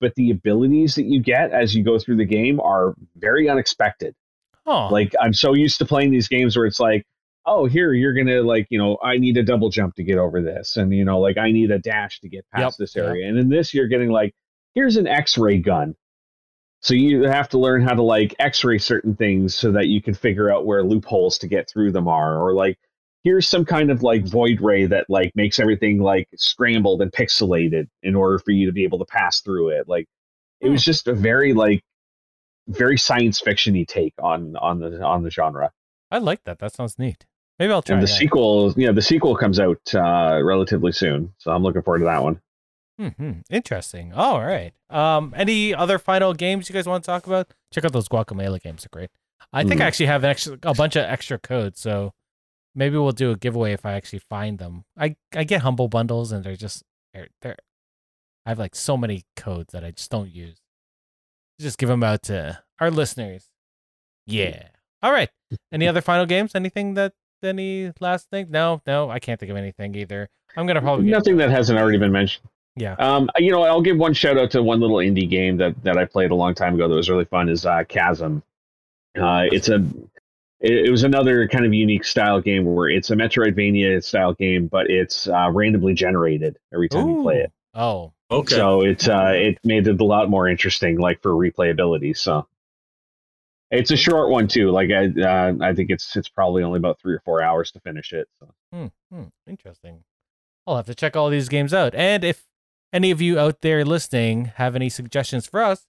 but the abilities that you get as you go through the game are very unexpected. oh, Like I'm so used to playing these games where it's like, oh, here you're gonna like, you know, I need a double jump to get over this, and you know, like I need a dash to get past Yep, this yep. area. And in this, you're getting like, here's an X-ray gun. So you have to learn how to like X-ray certain things so that you can figure out where loopholes to get through them are, or like here's some kind of like void ray that like makes everything like scrambled and pixelated in order for you to be able to pass through it. Like it was just a very like very science fictiony take on on the on the genre. I like that. That sounds neat. Maybe I'll try. And the that. sequel, yeah, the sequel comes out uh, relatively soon, so I'm looking forward to that one. Hmm Interesting. All right. Um, any other final games you guys want to talk about? Check out those Guacamelee games; they're great. I think I Mhm. actually have an extra, a bunch of extra codes, so maybe we'll do a giveaway if I actually find them. I I get humble bundles, and they're just they're, they're I have like so many codes that I just don't use. Just give them out to our listeners. Yeah. All right. Any other final games? Anything that any last thing? No, no, I can't think of anything either. I'm gonna probably get, Nothing that hasn't already been mentioned. Yeah. Um, you know, I'll give one shout out to one little indie game that that I played a long time ago that was really fun. Is uh, Chasm. Uh, it's a it, it was another kind of unique style game where it's a Metroidvania style game, but it's uh, randomly generated every time you play it. Oh, Okay. So it uh, it made it a lot more interesting, like for replayability. So it's a short one too. Like I uh, I think it's it's probably only about three or four hours to finish it. So. Hmm, hmm, interesting. I'll have to check all these games out. And if any of you out there listening have any suggestions for us,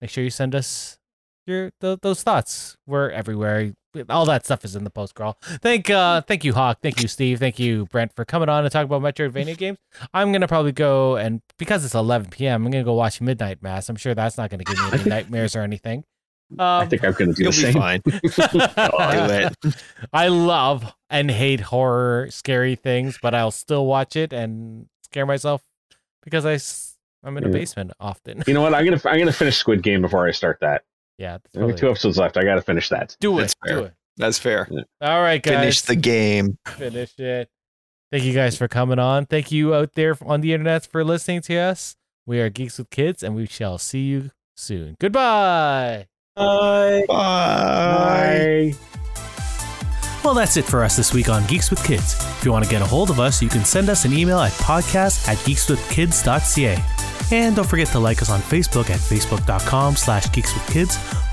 make sure you send us your th- those thoughts. We're everywhere. All that stuff is in the post crawl. Thank uh thank you Hawk, thank you Steve, thank you Brent for coming on and talk about Metroidvania games. I'm gonna probably go and because it's 11 p.m. I'm gonna go watch Midnight Mass. I'm sure that's not gonna give me any nightmares or anything. I Um, think I'm going to do You'll the be same. fine. Do it. I love and hate horror, scary things, but I'll still watch it and scare myself because I am in a Yeah. basement often. You know what? I'm gonna I'm gonna finish Squid Game before I start that. yeah, that's Only two episodes left. I got to finish that. do it, That's do fair. it. That's fair. All right, guys, Finish the game. finish it. Thank you guys for coming on. Thank you out there on the internet for listening to us. We are Geeks with Kids, and we shall see you soon. Goodbye. Bye. Bye. Bye. Well, that's it for us this week on Geeks with Kids. If you want to get a hold of us, you can send us an email at podcast at geekswithkids.ca. And don't forget to like us on Facebook at facebook.com slash geekswithkids.